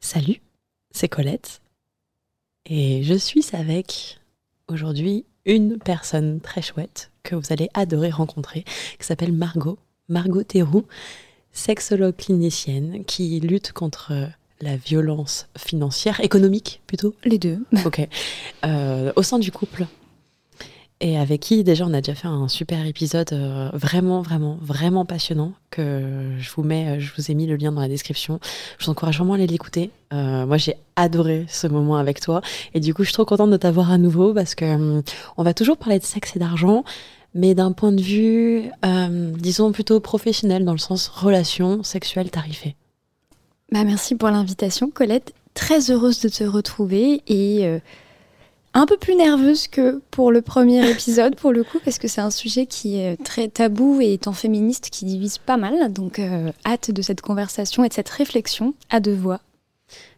Salut, c'est Colette. Et je suis avec aujourd'hui une personne très chouette que vous allez adorer rencontrer, qui s'appelle Margot, Margot Théroux, sexologue clinicienne qui lutte contre la violence financière, économique plutôt Les deux. Ok. Euh, au sein du couple. Et avec qui, déjà, on a déjà fait un super épisode euh, vraiment, vraiment, vraiment passionnant que je vous mets, je vous ai mis le lien dans la description. Je vous encourage vraiment à aller l'écouter. Euh, moi, j'ai adoré ce moment avec toi. Et du coup, je suis trop contente de t'avoir à nouveau parce que hum, on va toujours parler de sexe et d'argent, mais d'un point de vue, euh, disons, plutôt professionnel, dans le sens relation sexuelle tarifée. Bah, merci pour l'invitation, Colette. Très heureuse de te retrouver et euh, un peu plus nerveuse que pour le premier épisode, pour le coup, parce que c'est un sujet qui est très tabou et étant féministe qui divise pas mal. Donc, euh, hâte de cette conversation et de cette réflexion à deux voix.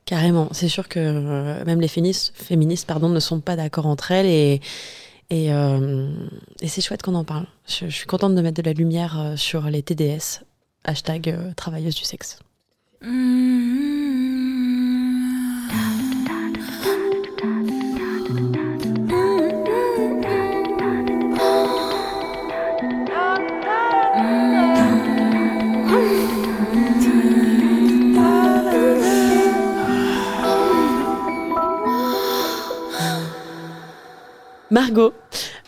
Carrément. C'est sûr que euh, même les féministes, féministes pardon, ne sont pas d'accord entre elles et, et, euh, et c'est chouette qu'on en parle. Je, je suis contente de mettre de la lumière sur les TDS, hashtag euh, travailleuse du sexe. Margot,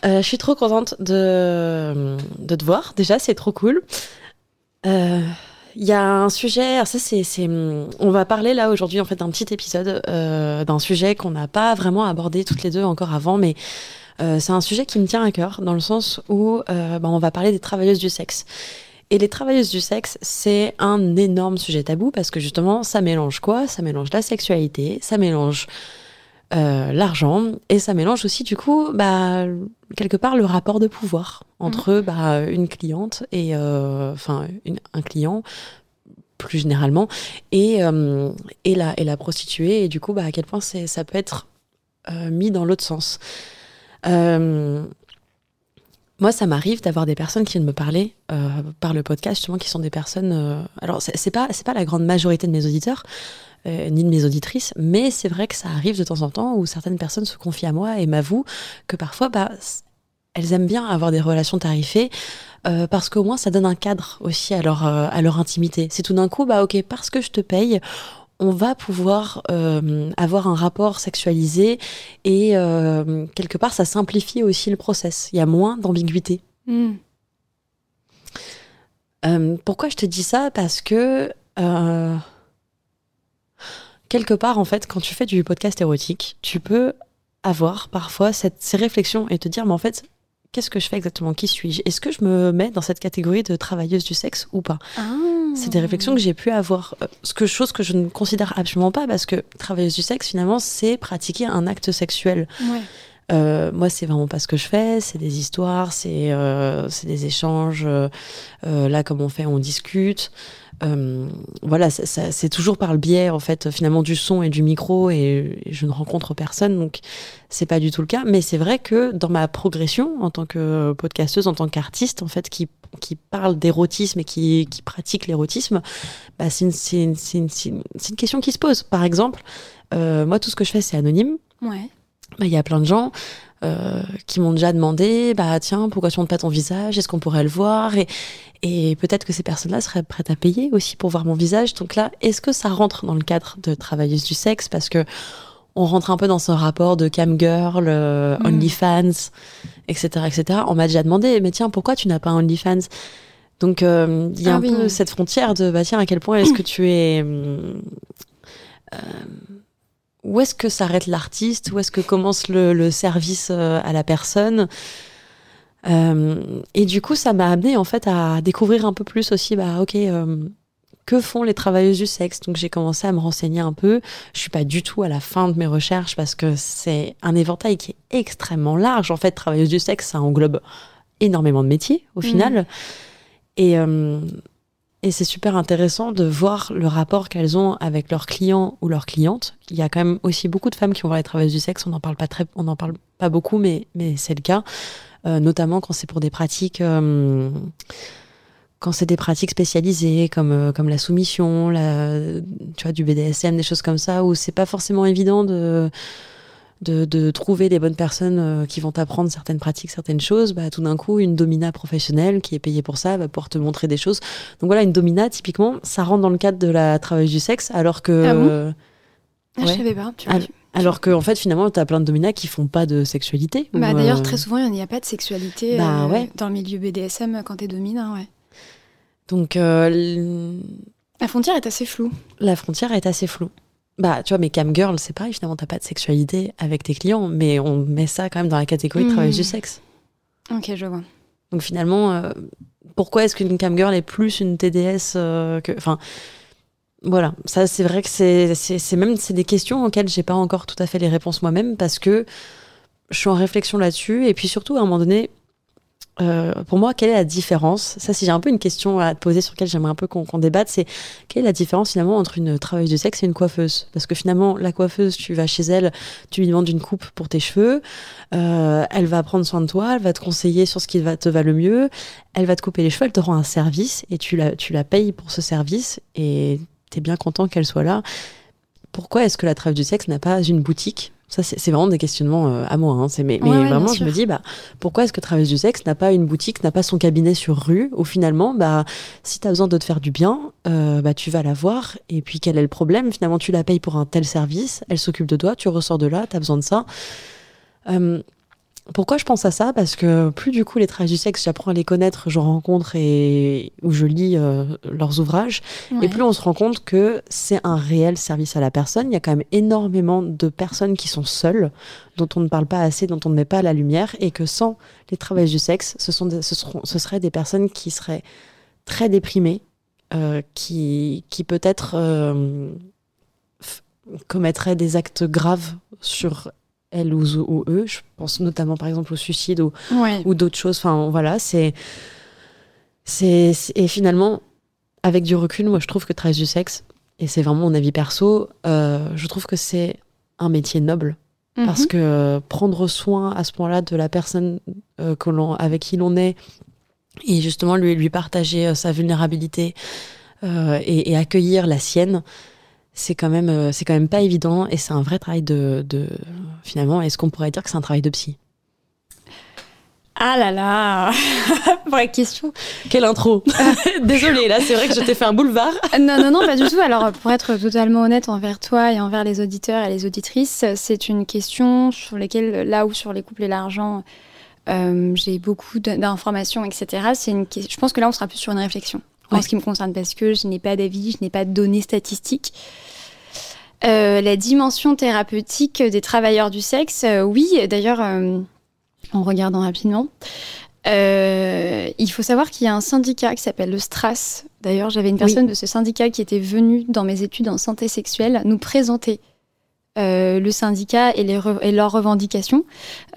euh, je suis trop contente de, de te voir. Déjà, c'est trop cool. Euh, Il y a un sujet, ça c'est, on va parler là aujourd'hui en fait d'un petit épisode euh, d'un sujet qu'on n'a pas vraiment abordé toutes les deux encore avant, mais euh, c'est un sujet qui me tient à cœur dans le sens où euh, ben, on va parler des travailleuses du sexe. Et les travailleuses du sexe, c'est un énorme sujet tabou parce que justement, ça mélange quoi? Ça mélange la sexualité, ça mélange euh, l'argent et ça mélange aussi du coup, bah, quelque part, le rapport de pouvoir entre bah, une cliente et euh, enfin un client plus généralement et euh, et la et la prostituée et du coup bah à quel point c'est ça peut être mis dans l'autre sens. Moi, ça m'arrive d'avoir des personnes qui viennent me parler par le podcast, justement, qui sont des personnes. alors, c'est pas, c'est pas la grande majorité de mes auditeurs, euh, ni de mes auditrices, mais c'est vrai que ça arrive de temps en temps où certaines personnes se confient à moi et m'avouent que parfois, bah, elles aiment bien avoir des relations tarifées euh, parce qu'au moins ça donne un cadre aussi à leur, euh, à leur intimité. C'est tout d'un coup, bah ok, parce que je te paye, on va pouvoir euh, avoir un rapport sexualisé et euh, quelque part ça simplifie aussi le process. Il y a moins d'ambiguïté. Hmm. Euh, pourquoi je te dis ça? Parce que quelque part, en fait, quand tu fais du podcast érotique, tu peux avoir parfois cette, ces réflexions et te dire, mais en fait, qu'est-ce que je fais exactement? Qui suis-je? Est-ce que je me mets dans cette catégorie de travailleuse du sexe ou pas? Ah. C'est des réflexions que j'ai pu avoir, euh, ce que, chose que je ne considère absolument pas parce que travailleuse du sexe, finalement, c'est pratiquer un acte sexuel. Ouais. Euh, moi, c'est vraiment pas ce que je fais. C'est des histoires, c'est euh, des échanges. euh, là, comme on fait, on discute. Euh, voilà, ça- ça- c'est toujours par le biais, en fait, finalement, du son et du micro, et, et je ne rencontre personne, donc c'est pas du tout le cas. Mais c'est vrai que dans ma progression en tant que podcasteuse, en tant qu'artiste, en fait, qui qui parle d'érotisme et qui, qui pratique l'érotisme, bah, c'est une, c'est une, c'est une, c'est une- c'est une question qui se pose. Par exemple, euh, moi, tout ce que je fais, c'est anonyme Ouais. bah, il y a plein de gens euh, qui m'ont déjà demandé bah tiens pourquoi tu montres pas ton visage? Est-ce qu'on pourrait le voir? Et, et peut-être que ces personnes-là seraient prêtes à payer aussi pour voir mon visage. Donc là est-ce que ça rentre dans le cadre de travailleuse du sexe? Parce que on rentre un peu dans ce rapport de cam girl euh, Mm. OnlyFans etc etc on m'a déjà demandé mais tiens pourquoi tu n'as pas OnlyFans? Donc euh, il y a Ah un oui. peu cette frontière de bah tiens à quel point est-ce que tu es hum, euh, où est-ce que s'arrête l'artiste Où est-ce que commence le, le service euh, à la personne Euh, Et du coup, ça m'a amené en fait à découvrir un peu plus aussi. Bah, ok, euh, que font les travailleuses du sexe. Donc j'ai commencé à me renseigner un peu. Je suis pas du tout à la fin de mes recherches parce que c'est un éventail qui est extrêmement large. En fait, travailleuse du sexe, ça englobe énormément de métiers au final. Et, euh, et c'est super intéressant de voir le rapport qu'elles ont avec leurs clients ou leurs clientes. Il y a quand même aussi beaucoup de femmes qui vont voir les travailleuses du sexe. On n'en parle pas très, on en parle pas beaucoup, mais, mais c'est le cas. Euh, notamment quand c'est pour des pratiques. Euh, quand c'est des pratiques spécialisées comme euh, comme la soumission, la, tu vois, du BDSM, des choses comme ça, où c'est pas forcément évident de de, de trouver les bonnes personnes euh, qui vont t'apprendre certaines pratiques, certaines choses, bah, tout d'un coup, une domina professionnelle qui est payée pour ça va pouvoir te montrer des choses. Donc voilà, une domina, typiquement, ça rentre dans le cadre de la travail du sexe, alors que. Ah bon euh, Ah, Ouais. Je savais pas. tu vois. alors, alors que, en fait, finalement, t'as plein de dominas qui font pas de sexualité. Bah, D'ailleurs, euh, très souvent, il n'y a pas de sexualité Bah, euh, ouais. dans le milieu BDSM quand t'es dominant. Ouais. Donc, l- La frontière est assez floue. la frontière est assez floue. Bah, tu vois, mais cam girl, c'est pareil, finalement, t'as pas de sexualité avec tes clients, mais on met ça quand même dans la catégorie de Mhm. travailleuse du sexe. Ok, je vois. Donc finalement, euh, pourquoi est-ce qu'une cam girl est plus une TDS euh, que. Enfin, voilà, ça c'est vrai que c'est c'est- c'est même c'est des questions auxquelles j'ai pas encore tout à fait les réponses moi-même parce que je suis en réflexion là-dessus et puis surtout à un moment donné. Euh, pour moi, quelle est la différence? Ça, si j'ai un peu une question à te poser sur laquelle j'aimerais un peu qu'on débatte, c'est quelle est la différence finalement entre une travailleuse du sexe et une coiffeuse? Parce que finalement, la coiffeuse, tu vas chez elle, tu lui demandes une coupe pour tes cheveux, euh, elle va prendre soin de toi, elle va te conseiller sur ce qui va, te va le mieux, elle va te couper les cheveux, elle te rend un service et tu la, tu la payes pour ce service et tu es bien content qu'elle soit là. Pourquoi est-ce que la travailleuse du sexe n'a pas une boutique? Ça, c'est vraiment des questionnements euh, à moi. Hein. Mais, mais Ouais, ouais, vraiment, je me dis, bah, pourquoi est-ce que travailleuse du sexe n'a pas une boutique, n'a pas son cabinet sur rue, où finalement, bah, si tu as besoin de te faire du bien, euh, bah, tu vas la voir. Et puis, quel est le problème? Finalement, tu la payes pour un tel service, elle s'occupe de toi, tu ressors de là, tu as besoin de ça. Euh, pourquoi je pense à ça? Parce que plus du coup les travailleurs du sexe, j'apprends à les connaître, je rencontre et où je lis euh, leurs ouvrages, Ouais. et plus on se rend compte que c'est un réel service à la personne. Il y a quand même énormément de personnes qui sont seules, dont on ne parle pas assez, dont on ne met pas la lumière, et que sans les travailleurs du sexe, ce, sont des- ce, seront, ce seraient des personnes qui seraient très déprimées, euh, qui, qui peut-être euh, commettraient des actes graves sur elles ou, ou eux. Je pense notamment par exemple au suicide ou, Ouais. ou d'autres choses. Enfin, voilà, c'est. c'est Et finalement, avec du recul, moi, je trouve que travail du sexe, et c'est vraiment mon avis perso, euh, je trouve que c'est un métier noble. Parce Mhm. que euh, prendre soin à ce point-là de la personne euh, que l'on- avec qui l'on est, et justement lui, lui partager euh, sa vulnérabilité euh, et, et accueillir la sienne, c'est quand même euh, c'est quand même pas évident et c'est un vrai travail de, de finalement est-ce qu'on pourrait dire que c'est un travail de psy? Ah là là la question. Quelle intro Désolée, là, c'est vrai que je t'ai fait un boulevard. Non, non, non, pas du tout. Alors, pour être totalement honnête envers toi et envers les auditeurs et les auditrices, c'est une question sur laquelle, là où sur les couples et l'argent, euh, j'ai beaucoup d'informations, etc. C'est une, je pense que là, on sera plus sur une réflexion en Ouais. ce qui me concerne parce que je n'ai pas d'avis, je n'ai pas de données statistiques. Euh, la dimension thérapeutique des travailleurs du sexe, euh, oui, d'ailleurs, euh, en regardant rapidement, il faut savoir qu'il y a un syndicat qui s'appelle le STRAS. D'ailleurs, j'avais une personne de ce syndicat qui était venue dans mes études en santé sexuelle nous présenter euh, le syndicat et, les re- et leurs revendications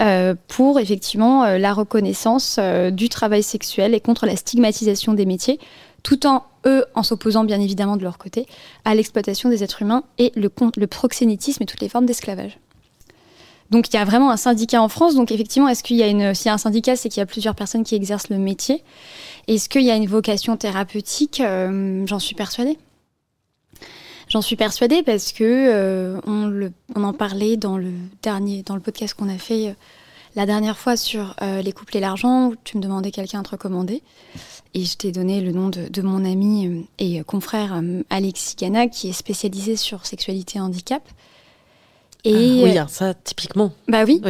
euh, pour effectivement euh, la reconnaissance du travail sexuel et contre la stigmatisation des métiers, tout en eux en s'opposant bien évidemment de leur côté à l'exploitation des êtres humains et le, proxénétisme et toutes les formes d'esclavage. Donc il y a vraiment un syndicat en France. Donc effectivement, est-ce qu'il y a une, s'il y a un syndicat, c'est qu'il y a plusieurs personnes qui exercent le métier. Est-ce qu'il y a une vocation thérapeutique? Euh, J'en suis persuadée. J'en suis persuadée parce que euh, on, en parlait dans le dernier, dans le podcast qu'on a fait euh, la dernière fois sur les couples et l'argent, où tu me demandais quelqu'un à te recommander. Et je t'ai donné le nom de, de mon ami euh, et confrère euh, Alexis Gana, qui est spécialisé sur sexualité et handicap. Et Ah oui, ça, typiquement, bah oui,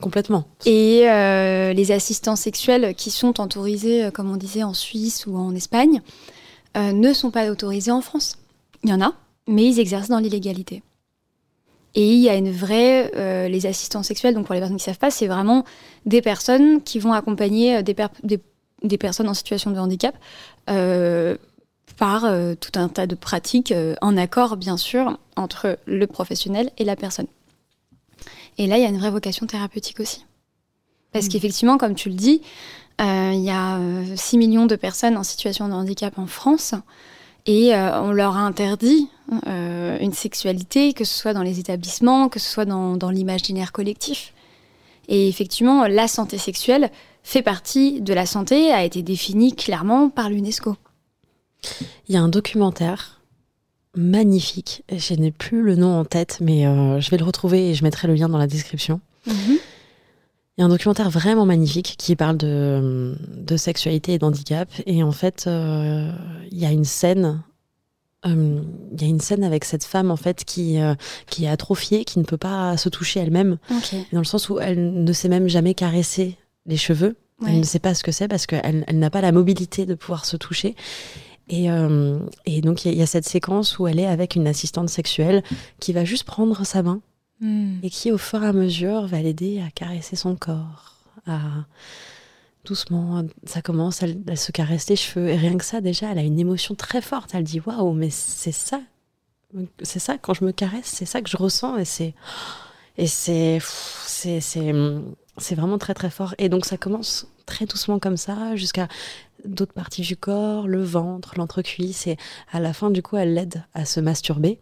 complètement. et euh, les assistants sexuels qui sont autorisés, euh, comme on disait, en Suisse ou en Espagne, euh, ne sont pas autorisés en France. Il y en a, mais ils exercent dans l'illégalité. Et il y a une vraie... euh, les assistants sexuels, donc pour les personnes qui ne savent pas, c'est vraiment des personnes qui vont accompagner euh, des, des, des personnes en situation de handicap euh, par tout un tas de pratiques en accord, bien sûr, entre le professionnel et la personne. Et là, il y a une vraie vocation thérapeutique aussi. Parce mmh. qu'effectivement, comme tu le dis, il y a 6 millions de personnes en situation de handicap en France et on leur a interdit une sexualité, que ce soit dans les établissements, que ce soit dans, dans l'imaginaire collectif. Et effectivement, la santé sexuelle fait partie de la santé, a été définie clairement par l'UNESCO. Il y a un documentaire magnifique, je n'ai plus le nom en tête, mais euh, je vais le retrouver et je mettrai le lien dans la description. Mhm. Il y a un documentaire vraiment magnifique qui parle de, de sexualité et d'handicap. Et en fait, euh, il y a une scène euh, il y a une scène avec cette femme en fait qui, euh, qui est atrophiée, qui ne peut pas se toucher elle-même, dans le sens où elle ne sait même jamais caresser les cheveux. Elle ne sait pas ce que c'est parce qu'elle elle, n'a pas la mobilité de pouvoir se toucher. Et, euh, et donc il y, a cette séquence où elle est avec une assistante sexuelle qui va juste prendre sa main hmm. et qui au fur et à mesure va l'aider à caresser son corps, à doucement, ça commence, elle, se caresse les cheveux. Et rien que ça, déjà, elle a une émotion très forte. Elle dit Waouh, mais c'est ça. C'est ça, quand je me caresse, c'est ça que je ressens. Et c'est. Et c'est. C'est vraiment très, très fort. Et donc, ça commence très doucement comme ça, jusqu'à d'autres parties du corps, le ventre, l'entrecuisse. Et à la fin, du coup, elle l'aide à se masturber.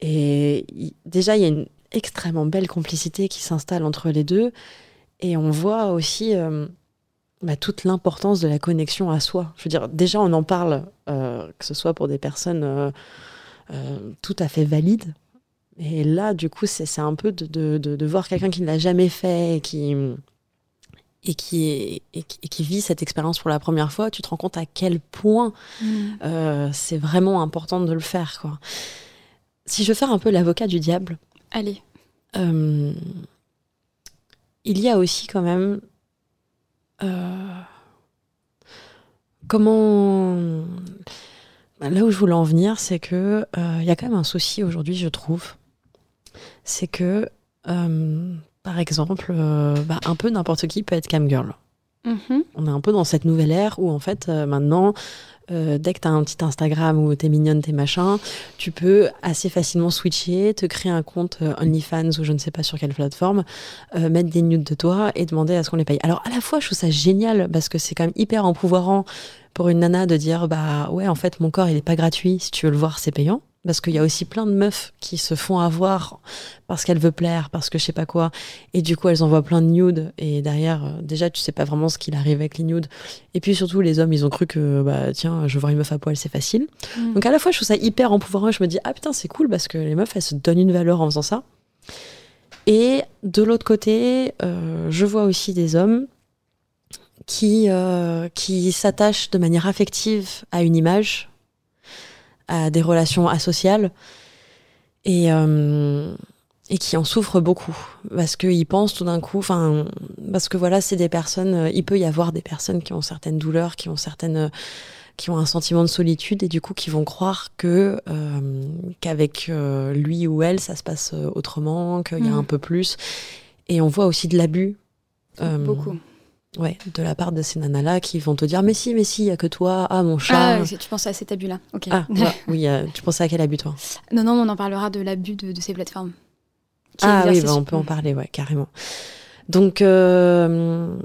Et déjà, il y a une extrêmement belle complicité qui s'installe entre les deux. Et on voit aussi euh, bah, toute l'importance de la connexion à soi. Je veux dire, déjà, on en parle, euh, que ce soit pour des personnes euh, tout à fait valides. Et là, du coup, c'est un peu de, de, de voir quelqu'un qui ne l'a jamais fait et qui, et qui, et, qui, vit cette expérience pour la première fois, tu te rends compte à quel point mmh. c'est vraiment important de le faire. Quoi. Si je veux faire un peu l'avocat du diable. Allez il y a aussi quand même euh, comment là où je voulais en venir, c'est que euh, il y a quand même un souci aujourd'hui, je trouve, c'est que euh, par exemple, bah, un peu n'importe qui peut être camgirl. Mm On est un peu dans cette nouvelle ère où en fait maintenant euh, dès que tu as un petit Instagram où t'es mignonne, t'es machin, tu peux assez facilement switcher, te créer un compte euh, OnlyFans ou je ne sais pas sur quelle plateforme, euh, mettre des nudes de toi et demander à ce qu'on les paye. Alors à la fois, je trouve ça génial parce que c'est quand même hyper empouvoirant pour une nana de dire bah ouais, en fait, mon corps il est pas gratuit, si tu veux le voir, c'est payant. Parce qu'il y a aussi plein de meufs qui se font avoir parce qu'elles veulent plaire, parce que je sais pas quoi. Et du coup, elles envoient plein de nudes. Et derrière, euh, déjà, tu sais pas vraiment ce qu'il arrive avec les nudes. Et puis surtout, les hommes, ils ont cru que, bah, tiens, je vois une meuf à poil, c'est facile. Mm. Donc à la fois, je trouve ça hyper empouvoirant. Je me dis, ah putain, c'est cool parce que les meufs, elles se donnent une valeur en faisant ça. Et de l'autre côté, euh, je vois aussi des hommes qui, euh, qui s'attachent de manière affective à une image à des relations asociales et, euh, et qui en souffrent beaucoup parce qu'ils pensent tout d'un coup, enfin, parce que voilà, c'est des personnes, euh, il peut y avoir des personnes qui ont certaines douleurs, qui ont certaines qui ont un sentiment de solitude et du coup qui vont croire que euh, qu'avec lui ou elle ça se passe autrement, qu'il y a mm. un peu plus. Et on voit aussi de l'abus. Beaucoup. Ouais, de la part de ces nanas-là qui vont te dire Mais si, mais si, il n'y a que toi, ah mon chat. Ah, tu pensais à cet abus-là, ok. Ah, oui, euh, tu pensais à quel abus toi? Non, non, on en parlera de l'abus de, ces plateformes. Ah oui, bah, on peut en parler, ouais, carrément. Donc, euh,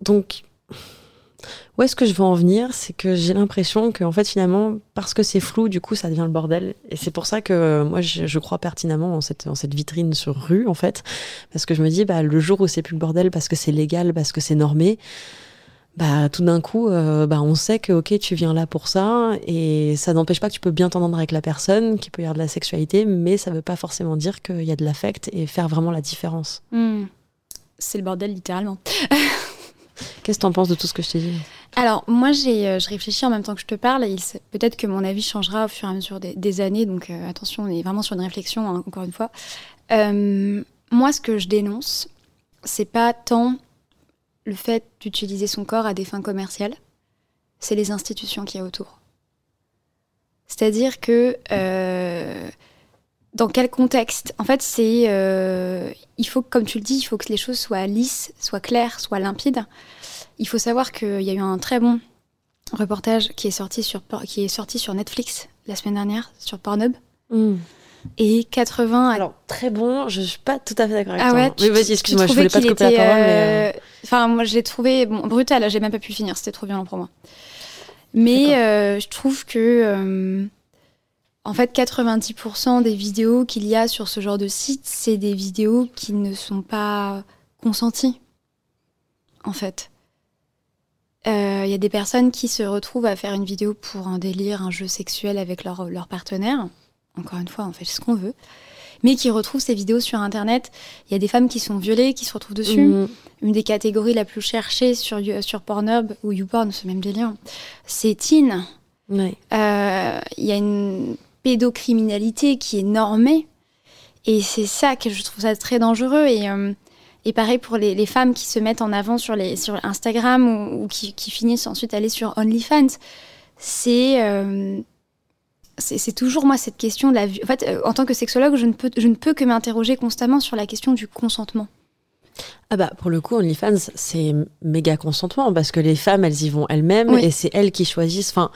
donc où est-ce que je veux en venir? C'est que j'ai l'impression que, en fait, finalement, parce que c'est flou, du coup, ça devient le bordel. Et c'est pour ça que euh, moi, je, crois pertinemment en cette, en cette vitrine sur rue, en fait. Parce que je me dis, bah, le jour où c'est plus le bordel, parce que c'est légal, parce que c'est normé, bah, tout d'un coup, euh, bah, on sait que, ok, tu viens là pour ça. Et ça n'empêche pas que tu peux bien t'entendre avec la personne, qu'il peut y avoir de la sexualité, mais ça veut pas forcément dire qu'il y a de l'affect et faire vraiment la différence. Hmm. C'est le bordel, littéralement. Qu'est-ce que tu en penses de tout ce que je t'ai dit? Alors, moi, euh, je réfléchis en même temps que je te parle, peut-être que mon avis changera au fur et à mesure des, années, donc euh, attention, on est vraiment sur une réflexion, hein, encore une fois. Euh, moi, ce que je dénonce, c'est pas tant le fait d'utiliser son corps à des fins commerciales, c'est les institutions qu'il y a autour. C'est-à-dire que dans quel contexte? En fait, c'est il faut, comme tu le dis, il faut que les choses soient lisses, soient claires, soient limpides il faut savoir qu'il y a eu un très bon reportage qui est sorti sur, qui est sorti sur Netflix la semaine dernière, sur Pornhub. Hmm. Et 80. Alors, très bon, je suis pas tout à fait d'accord avec ah toi. ouais, vas-y, excuse-moi, je voulais pas te qu'il couper la était, parole, mais. euh, Enfin, moi, je l'ai trouvé bon, brutal. J'ai même pas pu finir. C'était trop violent pour moi. Mais euh, je trouve que, euh, en fait, 90% des vidéos qu'il y a sur ce genre de site, c'est des vidéos qui ne sont pas consenties. En fait. Euh, Il y a des personnes qui se retrouvent à faire une vidéo pour un délire, un jeu sexuel avec leur, leur partenaire. Encore une fois, on fait ce qu'on veut. Mais qui retrouvent ces vidéos sur Internet. Il y a des femmes qui sont violées, qui se retrouvent dessus Mhm. une des catégories la plus cherchée sur, You- sur Pornhub ou YouPorn, ce même délire, c'est teen. Ouais. Euh, Il y a une pédocriminalité qui est normée. Et c'est ça que je trouve ça très dangereux. Et, euh, et pareil pour les, les femmes qui se mettent en avant sur, les, sur Instagram ou, ou qui, qui finissent ensuite aller sur OnlyFans. C'est. euh, c'est c'est toujours moi cette question de la vie. En fait, euh, en tant que sexologue, je ne peux, je ne peux que m'interroger constamment sur la question du consentement. Ah bah pour le coup OnlyFans c'est méga consentement parce que les femmes elles y vont elles-mêmes Oui. et c'est elles qui choisissent. Enfin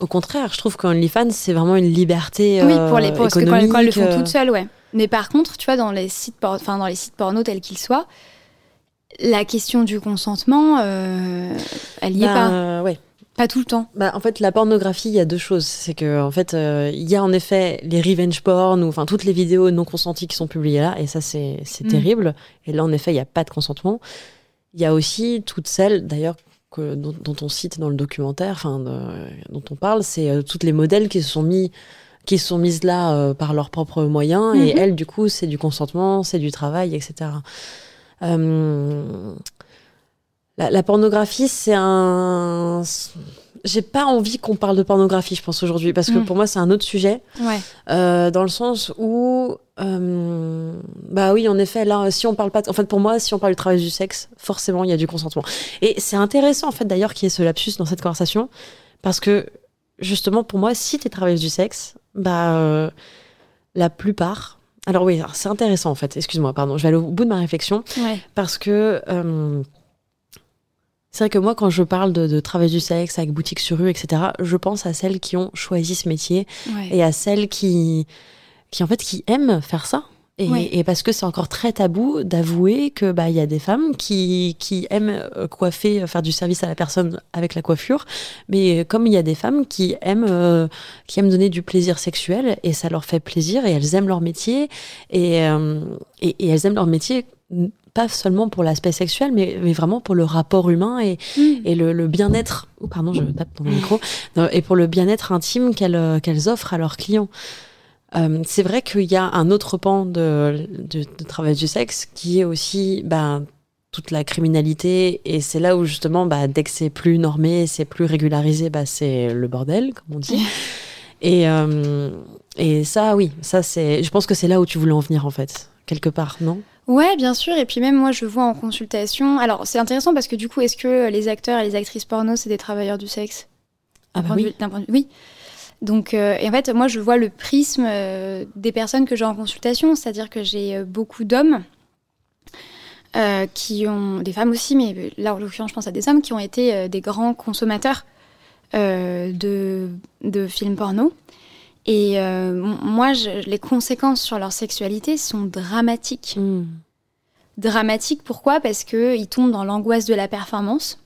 au contraire je trouve qu'OnlyFans c'est vraiment une liberté Oui, euh, pour les parce que quand, quand elles le font toutes seules, ouais. Mais par contre, tu vois, dans les sites, enfin dans les sites porno tels qu'ils soient, la question du consentement, euh, elle y est bah, pas, ouais. pas tout le temps. Bah, en fait, la pornographie, il y a deux choses. C'est que, en fait, euh, il y a en effet les revenge porn ou enfin toutes les vidéos non consenties qui sont publiées là, et ça, c'est c'est Mm. terrible. Et là, en effet, il n'y a pas de consentement. Il y a aussi toutes celles, d'ailleurs, que, dont, dont on cite dans le documentaire, enfin, dont on parle, c'est euh, toutes les modèles qui se sont mis qui sont mises là euh, par leurs propres moyens et Mhm. elles du coup c'est du consentement c'est du travail etc Euh, la, la pornographie c'est un j'ai pas envie qu'on parle de pornographie, je pense aujourd'hui, parce que Mm. pour moi c'est un autre sujet, Ouais. euh, dans le sens où, euh, bah oui, en effet, là, si on parle pas, de- en fait, pour moi, si on parle du travail du sexe, forcément, il y a du consentement. Et c'est intéressant, en fait, d'ailleurs, qu'il y ait ce lapsus dans cette conversation, parce que justement, pour moi, si tu es travailleuse du sexe, bah euh, la plupart. Alors oui, c'est intéressant en fait. Excuse-moi, pardon. Je vais aller au bout de ma réflexion Ouais. parce que c'est vrai que moi, quand je parle de, de travail du sexe avec boutique sur rue, etc., je pense à celles qui ont choisi ce métier Ouais. et à celles qui, qui en fait, qui aiment faire ça. Et, Ouais. et parce que c'est encore très tabou d'avouer que bah il y a des femmes qui, qui aiment euh, coiffer, euh, faire du service à la personne avec la coiffure, mais comme il y a des femmes qui aiment euh, qui aiment donner du plaisir sexuel et ça leur fait plaisir et elles aiment leur métier et euh, et, et elles aiment leur métier pas seulement pour l'aspect sexuel mais, mais vraiment pour le rapport humain et, Mm. et le, le bien-être. Oh, pardon je tape dans le micro. Et pour le bien-être intime qu'elles euh, qu'elles offrent à leurs clients. Euh, c'est vrai qu'il y a un autre pan de, de, de travail du sexe qui est aussi bah, toute la criminalité. Et c'est là où justement bah, dès que c'est plus normé c'est plus régularisé bah, c'est le bordel comme on dit. Et, euh, et ça oui ça c'est je pense que c'est là où tu voulais en venir en fait quelque part non? Ouais, bien sûr. Et puis même moi, je vois en consultation. Alors, c'est intéressant parce que du coup, est-ce que les acteurs et les actrices porno, c'est des travailleurs du sexe? Ah bah oui vue- d'un point de vue- Oui. Donc, euh, et en fait, moi, je vois le prisme euh, des personnes que j'ai en consultation, c'est-à-dire que j'ai euh, beaucoup d'hommes euh, qui ont, des femmes aussi, mais là, en l'occurrence, je pense à des hommes qui ont été euh, des grands consommateurs euh, de, de films porno. Et euh, moi, je- les conséquences sur leur sexualité sont dramatiques. Hmm. Dramatique, pourquoi? Parce qu'ils tombent dans l'angoisse de la performance.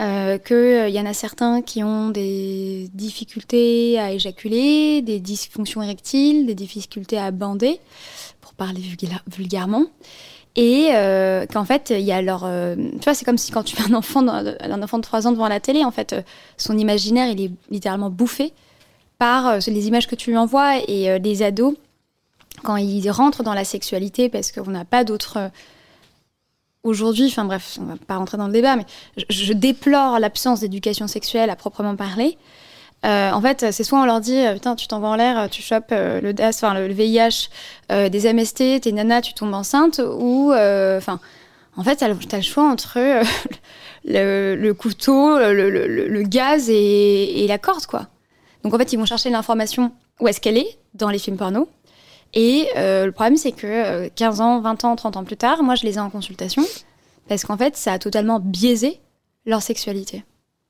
Euh, Qu'il y en a certains qui ont des difficultés à éjaculer, des dysfonctions érectiles, des difficultés à bander, pour parler vulga- vulgairement. Et euh, qu'en fait, il y a leur. euh, tu vois, c'est comme si quand tu mets un enfant, dans- un enfant de 3 ans devant la télé, en fait, euh, son imaginaire, il est littéralement bouffé par euh, les images que tu lui envoies. Et euh, les ados, quand ils rentrent dans la sexualité, parce qu'on n'a pas d'autres. euh, Aujourd'hui, enfin bref, on va pas rentrer dans le débat, mais je, déplore l'absence d'éducation sexuelle à proprement parler. En fait, c'est soit on leur dit, putain, tu t'envoies en l'air, tu chopes le DAS, enfin le, VIH, des MST, t'es nana, tu tombes enceinte, ou, enfin, en fait, t'as le, choix entre le, couteau, le, gaz et la corde, quoi. Donc en fait, ils vont chercher l'information où est-ce qu'elle est dans les films porno. Et euh, le problème, c'est que euh, 15 ans, 20 ans, 30 ans plus tard, moi, je les ai en consultation parce qu'en fait, ça a totalement biaisé leur sexualité.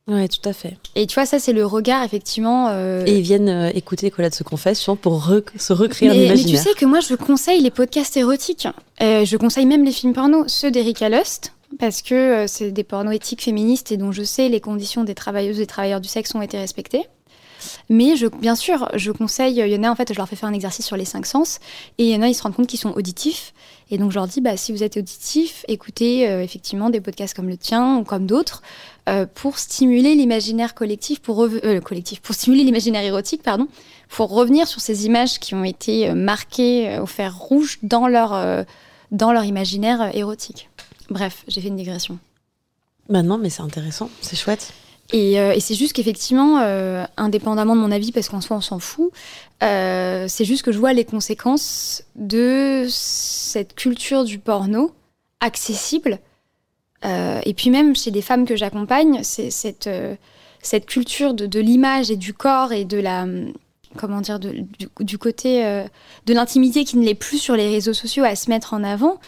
Ouais, tout à fait. Et tu vois, ça, c'est le regard, effectivement. euh, Et ils viennent euh, écouter Colette se confesse pour re- se recréer un mais, mais tu imaginaire. sais que moi, je conseille les podcasts érotiques. Euh, je conseille même les films porno, ceux d'Erika Lust, parce que euh, c'est des pornos éthiques féministes et dont je sais les conditions des travailleuses et travailleurs du sexe ont été respectées. Mais bien sûr, je conseille, il y en a en fait, je leur fais faire un exercice sur les cinq sens, et il y en a, ils se rendent compte qu'ils sont auditifs. Et donc je leur dis, bah, si vous êtes auditif, écoutez euh, effectivement des podcasts comme le tien ou comme d'autres, euh, pour stimuler l'imaginaire collectif, pour euh, collectif, pour stimuler l'imaginaire érotique, pardon, pour revenir sur ces images qui ont été euh, marquées au fer rouge dans leur, dans leur imaginaire érotique. Bref, j'ai fait une digression. Bah non, mais c'est intéressant, c'est chouette. Et, euh, et c'est juste qu'effectivement, euh, indépendamment de mon avis, parce qu'en soi on s'en fout, euh, c'est juste que je vois les conséquences de cette culture du porno accessible. Et puis même chez des femmes que j'accompagne, c'est cette, cette culture de, l'image et du corps et de la hum, comment dire du, côté de l'intimité qui ne l'est plus sur les réseaux sociaux à se mettre en avant.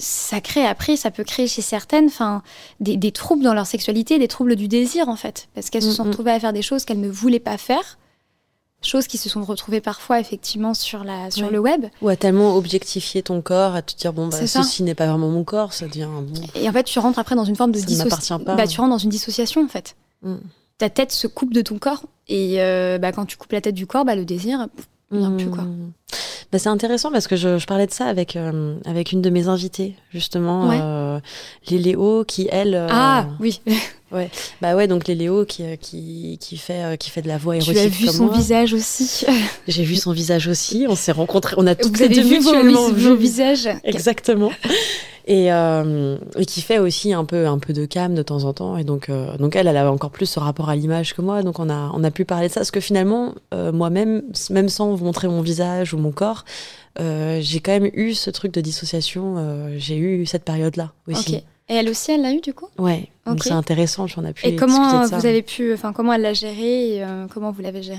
Ça crée après, ça peut créer chez certaines, enfin, des, des troubles dans leur sexualité, des troubles du désir en fait, parce qu'elles se sont Mm, mm. retrouvées à faire des choses qu'elles ne voulaient pas faire, choses qui se sont retrouvées parfois effectivement sur la sur Ouais. le web. Ou à tellement objectifier ton corps, à te dire, bon, bah, ceci n'est pas vraiment mon corps, ça devient. Bon, Et en fait, tu rentres après dans une forme de dissociation. Bah, tu rentres dans une dissociation en fait. Mm. Ta tête se coupe de ton corps et euh, bah, quand tu coupes la tête du corps, bah, le désir. pff, vient plus, quoi. Bah, c'est intéressant parce que je, je parlais de ça avec, euh, avec une de mes invitées, justement, Ouais. euh, Léléo, qui, elle. euh, Ah oui, Bah ouais, donc Léléo qui, euh, qui, qui, fait, qui fait de la voix tu érotique. as vu comme son moi. visage aussi. J'ai vu son visage aussi, on s'est rencontrés, on a toutes les deux vu vos, visages. Exactement. Et, euh, et qui fait aussi un peu, un peu de cam de temps en temps. Et donc, euh, donc elle, elle a encore plus ce rapport à l'image que moi. Donc on a, on a pu parler de ça. Parce que finalement, euh, moi-même, même sans vous montrer mon visage ou mon corps, euh, j'ai quand même eu ce truc de dissociation. euh, j'ai eu cette période-là aussi. Et elle aussi, elle l'a eu du coup? Ouais, donc c'est intéressant. puis On a pu Et comment discuter de ça. vous avez pu, enfin comment elle l'a géré et euh, comment vous l'avez géré?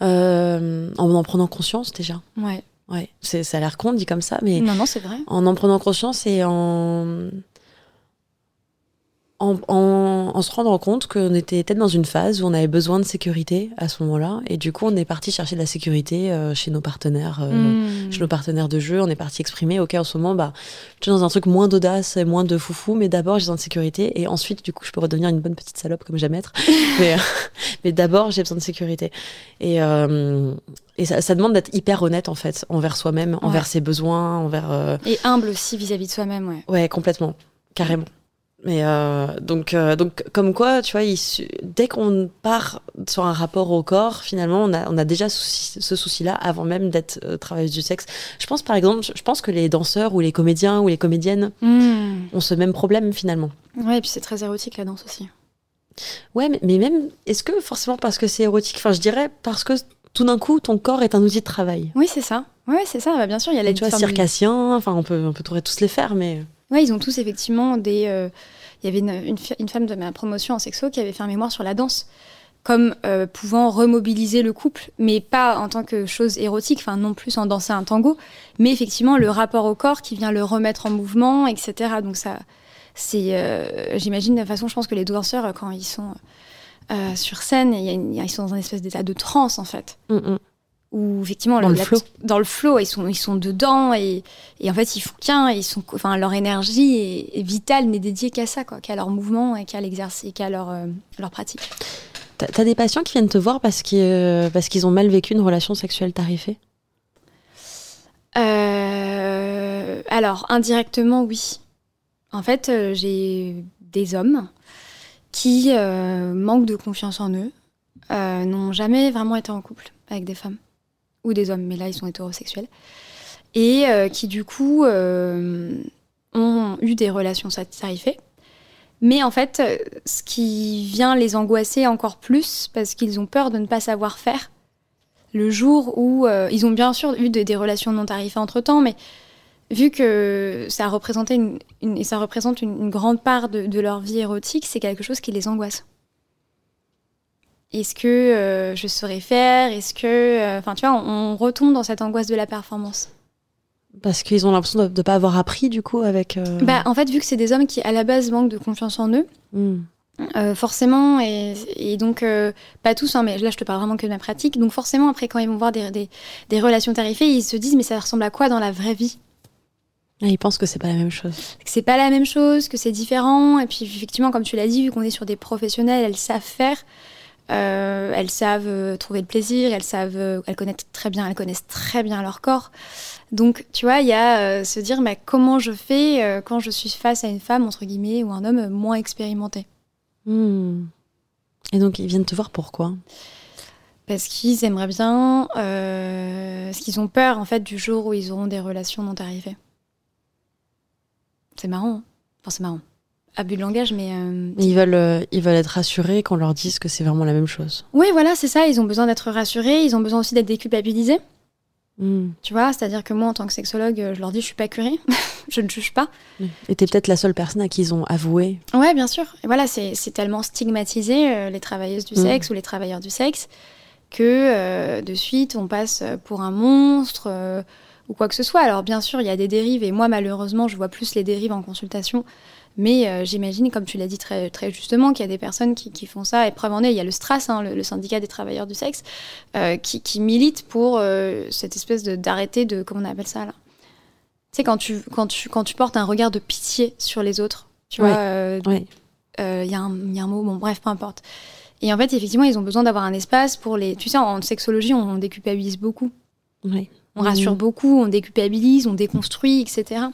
En en prenant conscience déjà. Ouais. Ouais, ça a l'air con dit comme ça, mais Non non, c'est vrai. en en prenant conscience et en, en, en, en se rendant compte qu'on était peut-être dans une phase où on avait besoin de sécurité à ce moment-là. Et du coup, on est parti chercher de la sécurité euh, chez nos partenaires. euh, Mm. Chez nos partenaires de jeu, on est parti exprimer, ok, en ce moment, bah, je suis dans un truc moins d'audace et moins de foufou, mais d'abord, j'ai besoin de sécurité, et ensuite, du coup, je peux redevenir une bonne petite salope comme j'aime être. mais, euh, mais d'abord, j'ai besoin de sécurité. Et, et ça, ça demande d'être hyper honnête, en fait, envers soi-même, envers ses besoins, envers, Et humble aussi vis-à-vis de soi-même, ouais. Ouais, complètement, carrément. Mais euh, donc, euh, donc, comme quoi, tu vois, il dès qu'on part sur un rapport au corps, finalement, on a, on a déjà souci- ce souci-là avant même d'être euh, travailleuse du sexe. Je pense, par exemple, je- pense que les danseurs ou les comédiens ou les comédiennes Mm. ont ce même problème finalement. Ouais, et puis c'est très érotique la danse aussi. Ouais, mais, mais même, est-ce que forcément parce que c'est érotique Enfin, je dirais parce que tout d'un coup, ton corps est un outil de travail? Oui, c'est ça. Ouais, c'est ça. Bah, bien sûr, il y a la tu vois, circassien, enfin, on peut, on peut tous les faire, mais. Ouais, ils ont tous effectivement des. euh, Il y avait une, femme de ma promotion en sexo qui avait fait un mémoire sur la danse, comme euh, pouvant remobiliser le couple, mais pas en tant que chose érotique, enfin non plus en danser un tango, mais effectivement le rapport au corps qui vient le remettre en mouvement, etc. Donc ça, c'est, euh, j'imagine de toute façon, je pense que les danseurs quand ils sont sur scène, ils sont dans un espèce d'état de transe en fait Mm, mm. Où effectivement Dans le la- flow. dans le flow ils sont ils sont dedans et, et en fait ils font qu'un ils sont enfin leur énergie est, est vitale n'est dédiée qu'à ça quoi qu'à leur mouvement et qu'à l'exercice qu'à leur euh, leur pratique. T'as des patients qui viennent te voir parce qu'ils euh, parce qu'ils ont mal vécu une relation sexuelle tarifée? Euh, alors indirectement oui. En fait euh, j'ai des hommes qui manquent de confiance en eux n'ont jamais vraiment été en couple avec des femmes ou des hommes mais là ils sont hétérosexuels et euh, qui du coup euh, ont eu des relations tarifées. Mais en fait, euh, ce qui vient les angoisser encore plus, parce qu'ils ont peur de ne pas savoir faire, le jour où ils ont bien sûr eu des, relations non tarifées entre-temps, mais vu que ça, représentait une, ça représente une, grande part de leur vie érotique, c'est quelque chose qui les angoisse. Est-ce que euh, je saurais faire? Est-ce que... euh, Enfin, tu vois, on, on retombe dans cette angoisse de la performance. Parce qu'ils ont l'impression de ne pas avoir appris, du coup, avec. euh, Bah, en fait, vu que c'est des hommes qui, à la base, manquent de confiance en eux, hmm. Forcément, et, donc, pas tous, hein, mais là je te parle vraiment que de ma pratique. Donc, forcément, après, quand ils vont voir des, des, relations tarifées, ils se disent, mais ça ressemble à quoi dans la vraie vie? Ah, Ils pensent que c'est pas la même chose. Que c'est pas la même chose, que c'est différent. Et puis, effectivement, comme tu l'as dit, vu qu'on est sur des professionnels, elles savent faire. Euh, elles savent trouver le plaisir, elles savent, elles connaissent très bien, elles connaissent très bien leur corps. Donc, tu vois, il y a se dire, mais comment je fais quand je suis face à une femme entre guillemets ou un homme moins expérimenté. Hmm. Et donc, ils viennent te voir pourquoi? Parce qu'ils aimeraient bien. Euh, parce qu'ils ont peur, en fait, du jour où ils auront des relations non tarifées. C'est marrant. Hein enfin, c'est marrant. Abus de langage, mais. Euh, ils, veulent, euh, ils veulent être rassurés qu'on leur dise que c'est vraiment la même chose. Oui, voilà, c'est ça. Ils ont besoin d'être rassurés. Ils ont besoin aussi d'être déculpabilisés. Hmm. Tu vois, c'est-à-dire que moi, en tant que sexologue, je leur dis, je suis pas curée, je ne juge pas. Et t'es peut-être la seule personne à qui ils ont avoué. Ouais, bien sûr. Et voilà, c'est tellement stigmatisé, euh, les travailleuses du hmm. sexe ou les travailleurs du sexe, que euh, de suite, on passe pour un monstre euh, ou quoi que ce soit. Alors, bien sûr, il y a des dérives, et moi, malheureusement, je vois plus les dérives en consultation mais euh, j'imagine, comme tu l'as dit très, très justement, qu'il y a des personnes qui, font ça. Et preuve en est, il y a le STRAS, hein, le, syndicat des travailleurs du sexe, euh, qui, qui, milite pour euh, cette espèce d'arrêter de, Comment on appelle ça là? Tu sais, quand tu, quand, tu, quand tu portes un regard de pitié sur les autres, tu vois, il y, a un mot, bon, bref, peu importe. Et en fait, effectivement, ils ont besoin d'avoir un espace pour les. Tu sais, en sexologie, on, déculpabilise beaucoup. On rassure mmh. beaucoup, on déculpabilise, on déconstruit, etc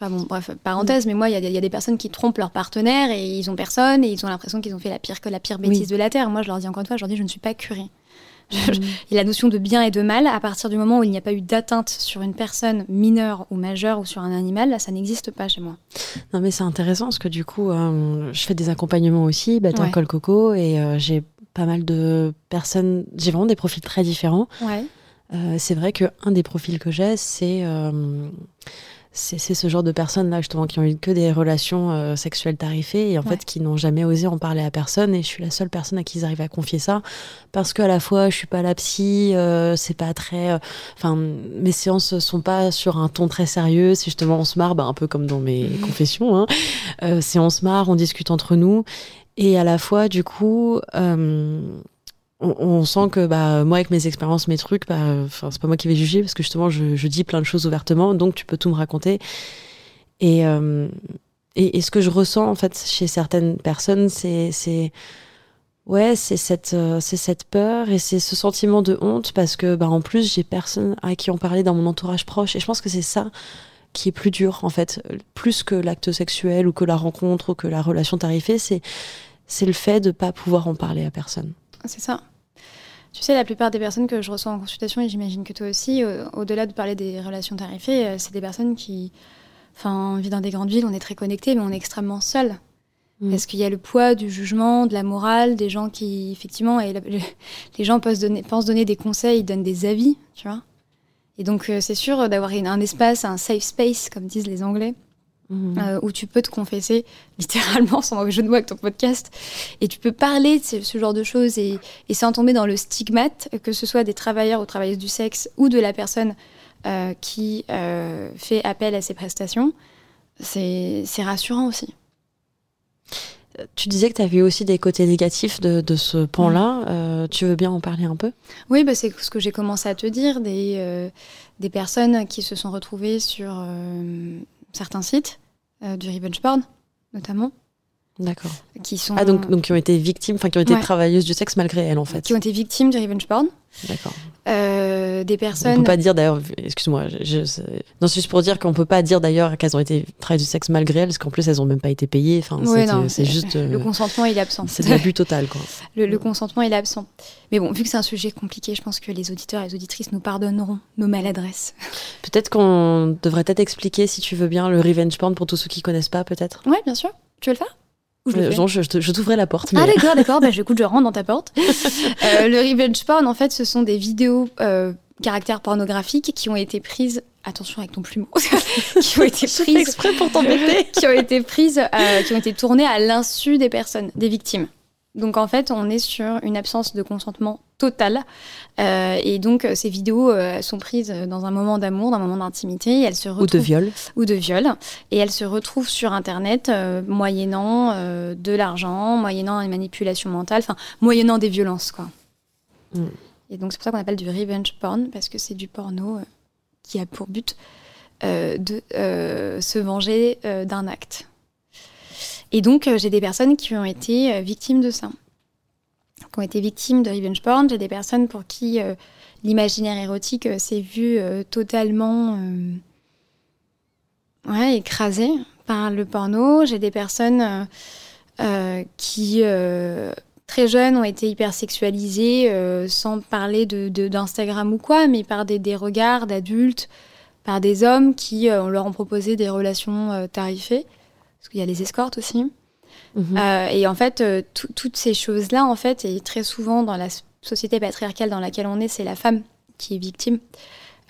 bon, bref, parenthèse, mais moi, il y, a des personnes qui trompent leur partenaire et ils ont personne et ils ont l'impression qu'ils ont fait la pire que la pire bêtise de la Terre. Moi, je leur dis encore une fois, je leur dis, je ne suis pas curée. Mm. Et la notion de bien et de mal, à partir du moment où il n'y a pas eu d'atteinte sur une personne mineure ou majeure ou sur un animal, là, ça n'existe pas chez moi. Non, mais c'est intéressant parce que du coup, euh, je fais des accompagnements aussi, bâton col coco, et euh, j'ai pas mal de personnes, j'ai vraiment des profils très différents. Ouais. Euh, c'est vrai qu'un des profils que j'ai, c'est c'est ce genre de personnes là justement qui ont eu que des relations euh, sexuelles tarifées et en fait qui n'ont jamais osé en parler à personne et je suis la seule personne à qui ils arrivent à confier ça parce qu'à la fois je suis pas la psy euh, c'est pas très euh, enfin mes séances sont pas sur un ton très sérieux c'est justement on se marre bah, un peu comme dans mes confessions hein. c'est on se marre on discute entre nous et à la fois du coup on, sent que bah, moi, avec mes expériences, mes trucs, bah, c'est pas moi qui vais juger parce que justement, je, dis plein de choses ouvertement, donc tu peux tout me raconter. Euh, et, et, ce que je ressens en fait chez certaines personnes, c'est ouais, c'est cette, euh, cette peur et c'est ce sentiment de honte parce que bah, en plus, j'ai personne à qui en parler dans mon entourage proche. Et je pense que c'est ça qui est plus dur en fait, plus que l'acte sexuel ou que la rencontre ou que la relation tarifée, c'est c'est le fait de pas pouvoir en parler à personne. C'est ça. Tu sais, la plupart des personnes que je reçois en consultation, et j'imagine que toi aussi, au-delà de parler des relations tarifées, euh, c'est des personnes qui. Enfin, on vit dans des grandes villes, on est très connectés, mais on est extrêmement seul. Mm. Parce qu'il y a le poids du jugement, de la morale, des gens qui, effectivement, et les gens pensent donner, pensent donner des conseils, ils donnent des avis, tu vois? Et donc, euh, c'est sûr d'avoir un espace, un safe space, comme disent les Anglais, Mhm. Euh, où tu peux te confesser littéralement sans mauvais jeu de mots avec ton podcast et tu peux parler de ce, genre de choses et, sans tomber dans le stigmate que ce soit des travailleurs ou travailleuses du sexe ou de la personne euh, qui euh, fait appel à ces prestations c'est rassurant aussi tu disais que tu avais aussi des côtés négatifs de, ce pan-là. tu veux bien en parler un peu? Oui, bah c'est ce que j'ai commencé à te dire. Des, des personnes qui se sont retrouvées sur certains sites, euh, du revenge porn notamment. D'accord. Qui sont ah donc, donc qui ont été victimes, enfin qui ont été travailleuses du sexe malgré elles en fait. Qui ont été victimes du revenge porn. D'accord. Des personnes. On peut pas dire d'ailleurs, excuse-moi, je, non c'est juste pour dire qu'on peut pas dire d'ailleurs qu'elles ont été travailleuses du sexe malgré elles, parce qu'en plus elles ont même pas été payées. Enfin, c'est juste. le euh, consentement il est absent. C'est l'abus total quoi. Le, consentement il est absent. Mais bon, vu que c'est un sujet compliqué, je pense que les auditeurs et les auditrices nous pardonneront nos maladresses. Peut-être qu'on devrait peut-être expliquer, si tu veux bien, le revenge porn pour tous ceux qui connaissent pas, peut-être. Ouais, bien sûr. Tu veux le faire je, euh, je, t'ouvrais la porte. Ah d'accord, d'accord. bah, écoute, je rentre dans ta porte. Euh, le revenge porn, en fait, ce sont des vidéos euh, caractère pornographique qui ont été prises. Attention avec ton plumeau. qui ont été prises. exprès pour t'embêter. qui ont été prises, euh, qui ont été tournées à l'insu des personnes, des victimes. Donc en fait, on est sur une absence de consentement totale. Euh, et donc, ces vidéos sont prises dans un moment d'amour, dans un moment d'intimité. Elles se Ou de viol. Ou de viol. Et elles se retrouvent sur Internet moyennant de l'argent, moyennant une manipulation mentale, enfin, moyennant des violences, quoi. Mm. Et donc, c'est pour ça qu'on appelle du revenge porn, parce que c'est du porno qui a pour but de se venger d'un acte. Et donc, j'ai des personnes qui ont été victimes de ça qui ont été victimes de revenge porn. J'ai des personnes pour qui euh, l'imaginaire érotique euh, s'est vu euh, totalement ouais, écrasé par le porno. J'ai des personnes qui, très jeunes, ont été hypersexualisées, sans parler d'Instagram de, ou quoi, mais par des, des regards d'adultes, par des hommes qui leur ont proposé des relations tarifées. Parce qu'il y a les escortes aussi. Mhm. Euh, et en fait, euh, toutes ces choses-là, en fait, et très souvent dans la société patriarcale dans laquelle on est, c'est la femme qui est victime,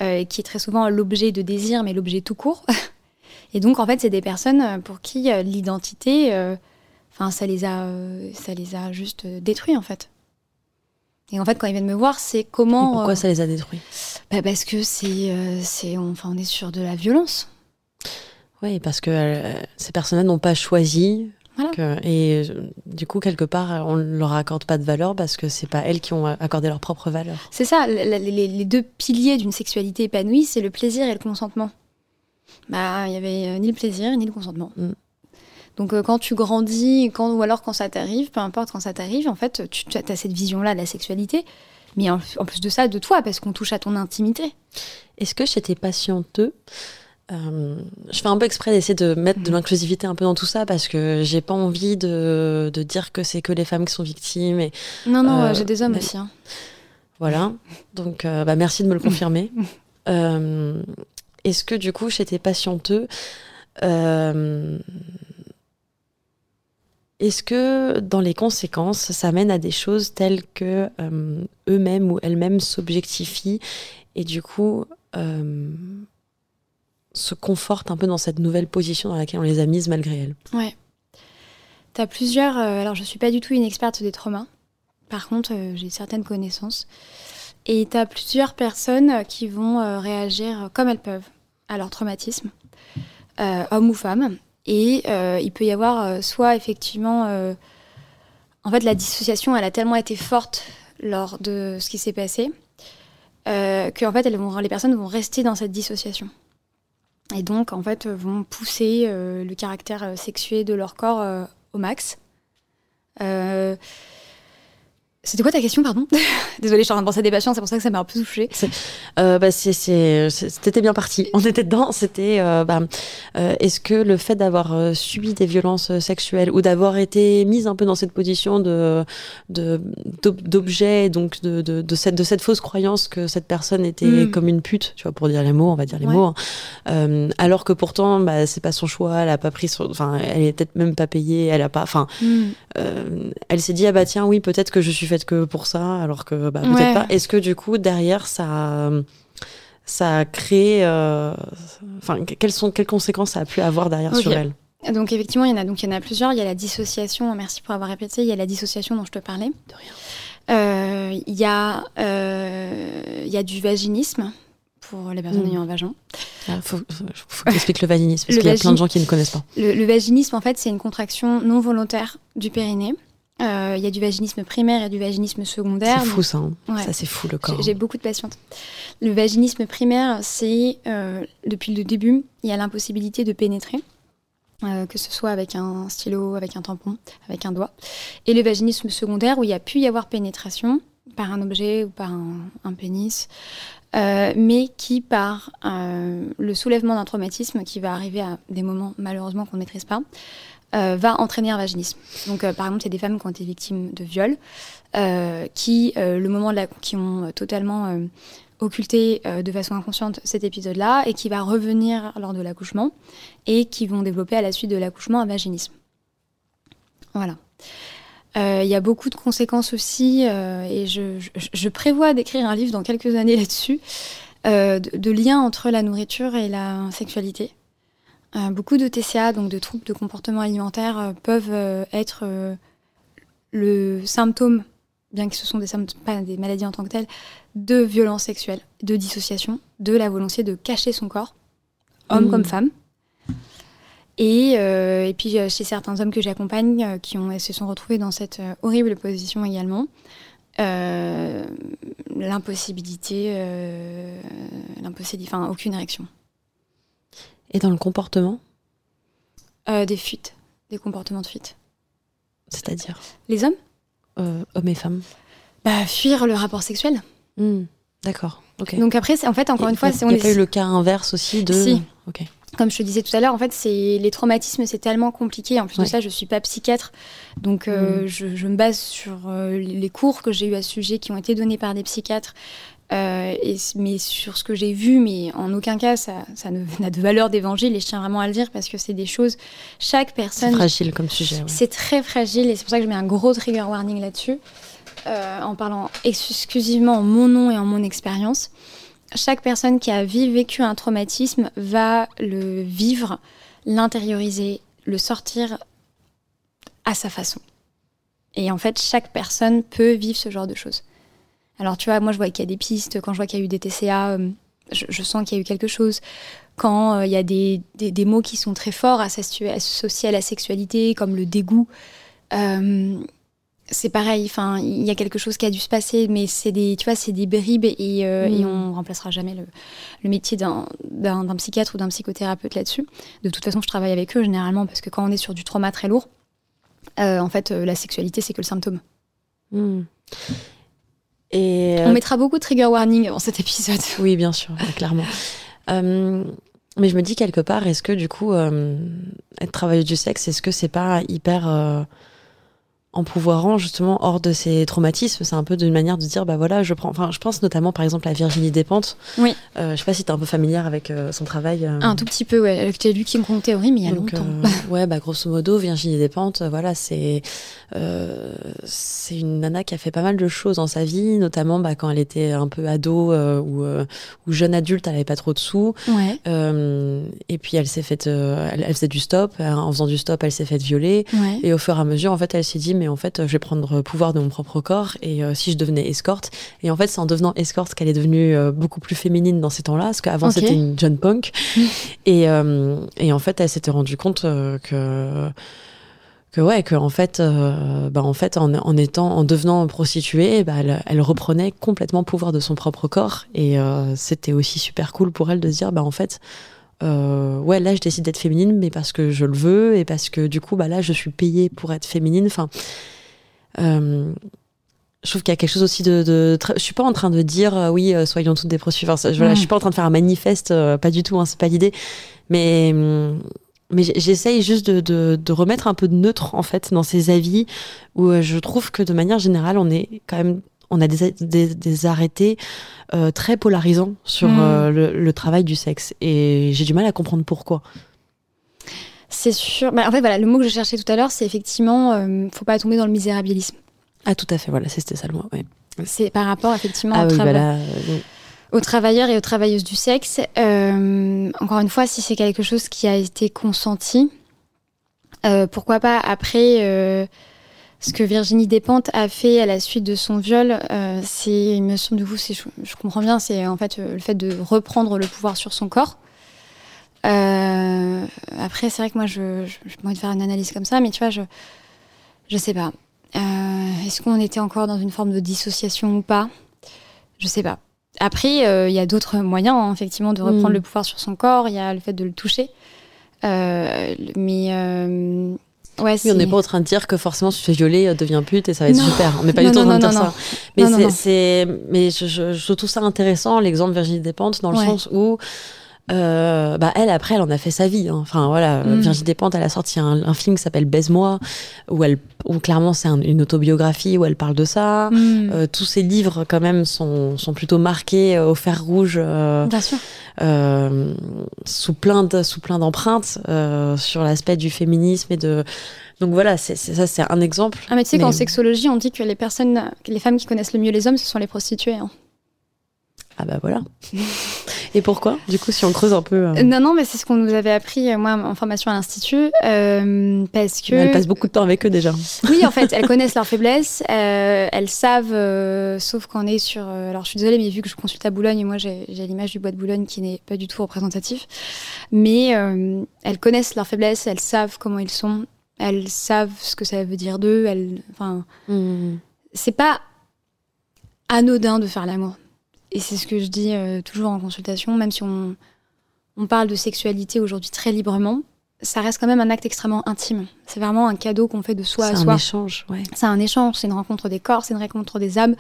euh, qui est très souvent l'objet de désir, mais l'objet tout court. et donc, en fait, c'est des personnes pour qui l'identité, enfin, ça les a, ça les a juste détruits, en fait. Et en fait, quand ils viennent me voir, c'est comment. Et pourquoi ça les a détruits? bah Parce que c'est, c'est, enfin, on est sur de la violence. Oui, parce que ces personnes n'ont pas choisi et euh, du coup, quelque part, on ne leur accorde pas de valeur parce que c'est pas elles qui ont accordé leur propre valeur. C'est ça, les, deux piliers d'une sexualité épanouie, c'est le plaisir et le consentement. Bah, il y avait euh, ni le plaisir ni le consentement. Mm. Donc euh, quand tu grandis, quand, ou alors quand ça t'arrive, peu importe quand ça t'arrive, en fait, tu as cette vision-là de la sexualité, mais en, plus de ça, de toi, parce qu'on touche à ton intimité. Est-ce que chez tes patienteux, euh, je fais un peu exprès d'essayer de mettre de mhm. l'inclusivité un peu dans tout ça parce que j'ai pas envie de, de dire que c'est que les femmes qui sont victimes. Et, non, non, euh, j'ai des hommes aussi. Hein. Voilà, donc euh, bah, merci de me le confirmer. Est-ce que du coup, chez tes patienteux, est-ce que dans les conséquences, ça mène à des choses telles que eux-mêmes ou elles-mêmes s'objectifient et du coup se confortent un peu dans cette nouvelle position dans laquelle on les a mises malgré elles? Ouais. Tu as plusieurs. Euh, alors, je suis pas du tout une experte des traumas. Par contre, euh, j'ai certaines connaissances. Et tu as plusieurs personnes qui vont euh, réagir comme elles peuvent à leur traumatisme, hommes ou femmes. Et il peut y avoir soit effectivement. en fait, la dissociation, elle a tellement été forte lors de ce qui s'est passé que en fait, les personnes vont rester dans cette dissociation et donc en fait vont pousser euh, le caractère euh, sexué de leur corps euh, au max. C'était quoi ta question, pardon Désolée, je suis en train de penser à des patients, c'est pour ça que ça m'a un peu touchée. Euh, bah, C'était bien parti. On était dedans. C'était euh, bah, euh, est-ce que le fait d'avoir subi des violences sexuelles ou d'avoir été mise un peu dans cette position de d'objet, donc de, de, de, cette, de cette fausse croyance que cette personne était hmm. comme une pute, tu vois, pour dire les mots, on va dire les mots, hein. alors que pourtant, bah, c'est pas son choix, elle a pas pris son, enfin, elle est peut-être même pas payée, elle a pas, enfin, hmm. elle s'est dit ah bah tiens oui peut-être que je suis que pour ça, alors que bah, peut-être pas. Est-ce que du coup, derrière, ça, ça a créé. Euh, enfin, quelles, sont, quelles conséquences ça a pu avoir derrière sur elle? Donc effectivement, il y en a donc il y en a plusieurs. Il y a la dissociation. Merci pour avoir répété. Il y a la dissociation dont je te parlais. De rien. Euh, il y a euh, il y a du vaginisme pour les personnes hmm. ayant un vagin. Il ah, faut, faut que tu expliques le vaginisme parce qu'il y a plein de gens qui ne connaissent pas. le vaginisme, en fait, c'est une contraction non volontaire du périnée il euh, y a du vaginisme primaire et du vaginisme secondaire. C'est fou ça, hein. ça c'est fou le corps. J'ai beaucoup de patientes. Le vaginisme primaire, c'est euh, depuis le début, il y a l'impossibilité de pénétrer, euh, que ce soit avec un stylo, avec un tampon, avec un doigt. Et le vaginisme secondaire, où il y a pu y avoir pénétration par un objet ou par un, pénis, mais qui par le soulèvement d'un traumatisme qui va arriver à des moments malheureusement qu'on ne maîtrise pas, euh, va entraîner un vaginisme. Donc, euh, par exemple, il y a des femmes qui ont été victimes de viol, euh, qui, le moment de la, qui ont totalement occulté de façon inconsciente cet épisode-là, et qui va revenir lors de l'accouchement, et qui vont développer à la suite de l'accouchement un vaginisme. Voilà. Il y a beaucoup de conséquences aussi, et je, prévois d'écrire un livre dans quelques années là-dessus, de, de liens entre la nourriture et la sexualité. Euh, beaucoup de TCA, donc de troubles de comportement alimentaire, euh, peuvent euh, être le symptôme bien que ce sont des pas des maladies en tant que telles, de violence sexuelle, de dissociation, de la volonté de cacher son corps, homme Mm. comme femme. Et, euh, et puis chez certains hommes que j'accompagne euh, qui ont, se sont retrouvés dans cette horrible position également, euh, l'impossibilité, l'impossibilité, enfin aucune érection. Et dans le comportement, Euh, des fuites, des comportements de fuite. c'est-à-dire Les hommes euh, hommes et femmes. bah, Fuir le rapport sexuel. Hmm, D'accord. Ok. Donc après, en fait, encore Et une fois, c'est on y a pas eu le cas inverse aussi de. Si. Ok. comme je te disais tout à l'heure, en fait, c'est les traumatismes, c'est tellement compliqué. En plus Ouais. de ça, je suis pas psychiatre, donc euh, Mm. je, je me base sur euh, les cours que j'ai eu à ce sujet qui ont été donnés par des psychiatres. Euh, et, mais sur ce que j'ai vu, mais en aucun cas ça, n'a de valeur d'évangile et je tiens vraiment à le dire parce que c'est des choses, chaque C'est personne, fragile comme sujet. ouais. c'est très fragile et c'est pour ça que je mets un gros trigger warning là-dessus, euh, en parlant exclusivement en mon nom et en mon expérience. Chaque personne qui a vécu un traumatisme va le vivre, l'intérioriser, le sortir à sa façon. Et en fait, chaque personne peut vivre ce genre de choses. Alors tu vois, moi je vois qu'il y a des pistes, quand je vois qu'il y a eu des TCA, euh, je, je sens qu'il y a eu quelque chose. Quand euh, il y a des, des- des mots qui sont très forts associés à la sexualité, comme le dégoût, euh, c'est pareil. Enfin, il y a quelque chose qui a dû se passer, mais c'est des, tu vois, c'est des bribes et, euh, Mm. et on remplacera jamais le, le métier d'un, psychiatre ou d'un psychothérapeute là-dessus. De toute façon, je travaille avec eux généralement parce que quand on est sur du trauma très lourd, euh, en fait, euh, la sexualité c'est que le symptôme. Hmm. Et On euh, mettra beaucoup de trigger warning avant cet épisode. oui, bien sûr, clairement. Euh, mais je me dis quelque part, est-ce que du coup, euh, être travailleuse du sexe, est-ce que c'est pas hyper euh, empouvoirant justement hors de ces traumatismes C'est un peu d'une manière de dire, bah voilà, je prends. Enfin, je pense notamment par exemple à Virginie Despentes. Oui. Euh, je sais pas si t'es un peu familière avec euh, son travail. euh, Un tout petit peu, ouais. J'ai lu King Kong Theory, mais il y a Donc, longtemps. euh, ouais, bah grosso modo, Virginie Despentes, voilà, c'est c'est une nana qui a fait pas mal de choses dans sa vie, notamment bah, quand elle était un peu ado ou, ou jeune adulte, elle avait pas trop de sous. Ouais, et puis elle s'est faite, elle, elle faisait du stop. En faisant du stop, elle s'est faite violer. ouais. Et au fur et à mesure, en fait, elle s'est dit, mais en fait, je vais prendre pouvoir de mon propre corps. Et euh, si je devenais escorte, et en fait, c'est en devenant escorte qu'elle est devenue euh, beaucoup plus féminine dans ces temps-là, parce qu'avant c'était une jeune punk. et, euh, et en fait, elle s'était rendue compte euh, que que ouais que en fait euh, bah en fait en, en étant en devenant prostituée bah elle, elle reprenait complètement pouvoir de son propre corps et euh, c'était aussi super cool pour elle de se dire bah en fait euh, ouais là je décide d'être féminine mais parce que je le veux et parce que du coup bah là je suis payée pour être féminine. Enfin euh, je trouve qu'il y a quelque chose aussi de, de je suis pas en train de dire euh, oui euh, soyons toutes des prostituées. Enfin, je, voilà, je suis pas en train de faire un manifeste pas du tout hein, c'est pas l'idée. Mais mais j'essaye juste de, de, de remettre un peu de neutre en fait dans ces avis où je trouve que de manière générale on est quand même on a des, des, des arrêtés euh, très polarisants sur Mm. euh, le, le travail du sexe et j'ai du mal à comprendre pourquoi C'est sûr. Bah, en fait, voilà, le mot que je cherchais tout à l'heure, c'est effectivement, euh, faut pas tomber dans le misérabilisme. ah tout à fait voilà c'était ça le mot. C'est par rapport effectivement ah au, oui trava- bah là, euh, aux travailleurs et aux travailleuses du sexe. Euh, encore une fois, si c'est quelque chose qui a été consenti, euh, pourquoi pas après euh, ce que Virginie Despentes a fait à la suite de son viol, euh, c'est, il me semble du coup, c'est, je, je comprends bien, c'est en fait euh, le fait de reprendre le pouvoir sur son corps. Euh, après, c'est vrai que moi, je, je, envie de faire une analyse comme ça, mais tu vois, je, je sais pas. Euh, est-ce qu'on était encore dans une forme de dissociation ou pas? Je sais pas. Après, il y a d'autres moyens, hein, effectivement, de reprendre Mm. le pouvoir sur son corps. Il y a le fait de le toucher. Mais ouais, Oui, on n'est pas en train de dire que forcément si tu fais violer, euh, deviens pute et ça va être Non. super. On n'est pas Non, du tout en non, train de non, dire non, ça. Mais c'est, mais je, je, je trouve ça intéressant l'exemple de Virginie Despentes dans le Ouais. sens où euh, bah elle après elle en a fait sa vie. hein. Enfin voilà, Mm. Virginie Despentes elle a sorti un, un film qui s'appelle Baise-moi où elle où clairement c'est un- une autobiographie où elle parle de ça. Mm. Euh, tous ses livres quand même sont, sont plutôt marqués euh, au fer rouge. Bien sûr. Euh, sous plein de, sous plein d'empreintes euh, sur l'aspect du féminisme et de donc voilà c'est, ça c'est un exemple Ah, mais tu sais Mais- qu'en sexologie, on dit que les personnes, les femmes qui connaissent le mieux les hommes, ce sont les prostituées. hein. ah bah voilà Et pourquoi Du coup, si on creuse un peu. euh, Non, non, mais c'est ce qu'on nous avait appris, euh, moi, en formation à l'Institut, euh, parce que... Elle passe beaucoup de temps avec eux déjà. Oui, en fait, elles connaissent leurs faiblesses, euh, elles savent, sauf qu'on est sur... alors, je suis désolée, mais vu que je consulte à Boulogne, moi, j'ai l'image du bois de Boulogne qui n'est pas du tout représentatif. Mais elles connaissent leurs faiblesses, elles savent comment ils sont, elles savent ce que ça veut dire d'eux. Elles, enfin, Mm. c'est pas anodin de faire l'amour. Et c'est ce que je dis euh, toujours en consultation, même si on, on parle de sexualité aujourd'hui très librement, ça reste quand même un acte extrêmement intime. C'est vraiment un cadeau qu'on fait de soi C'est à un soi. échange, ouais. C'est un échange, c'est une rencontre des corps, c'est une rencontre des âmes.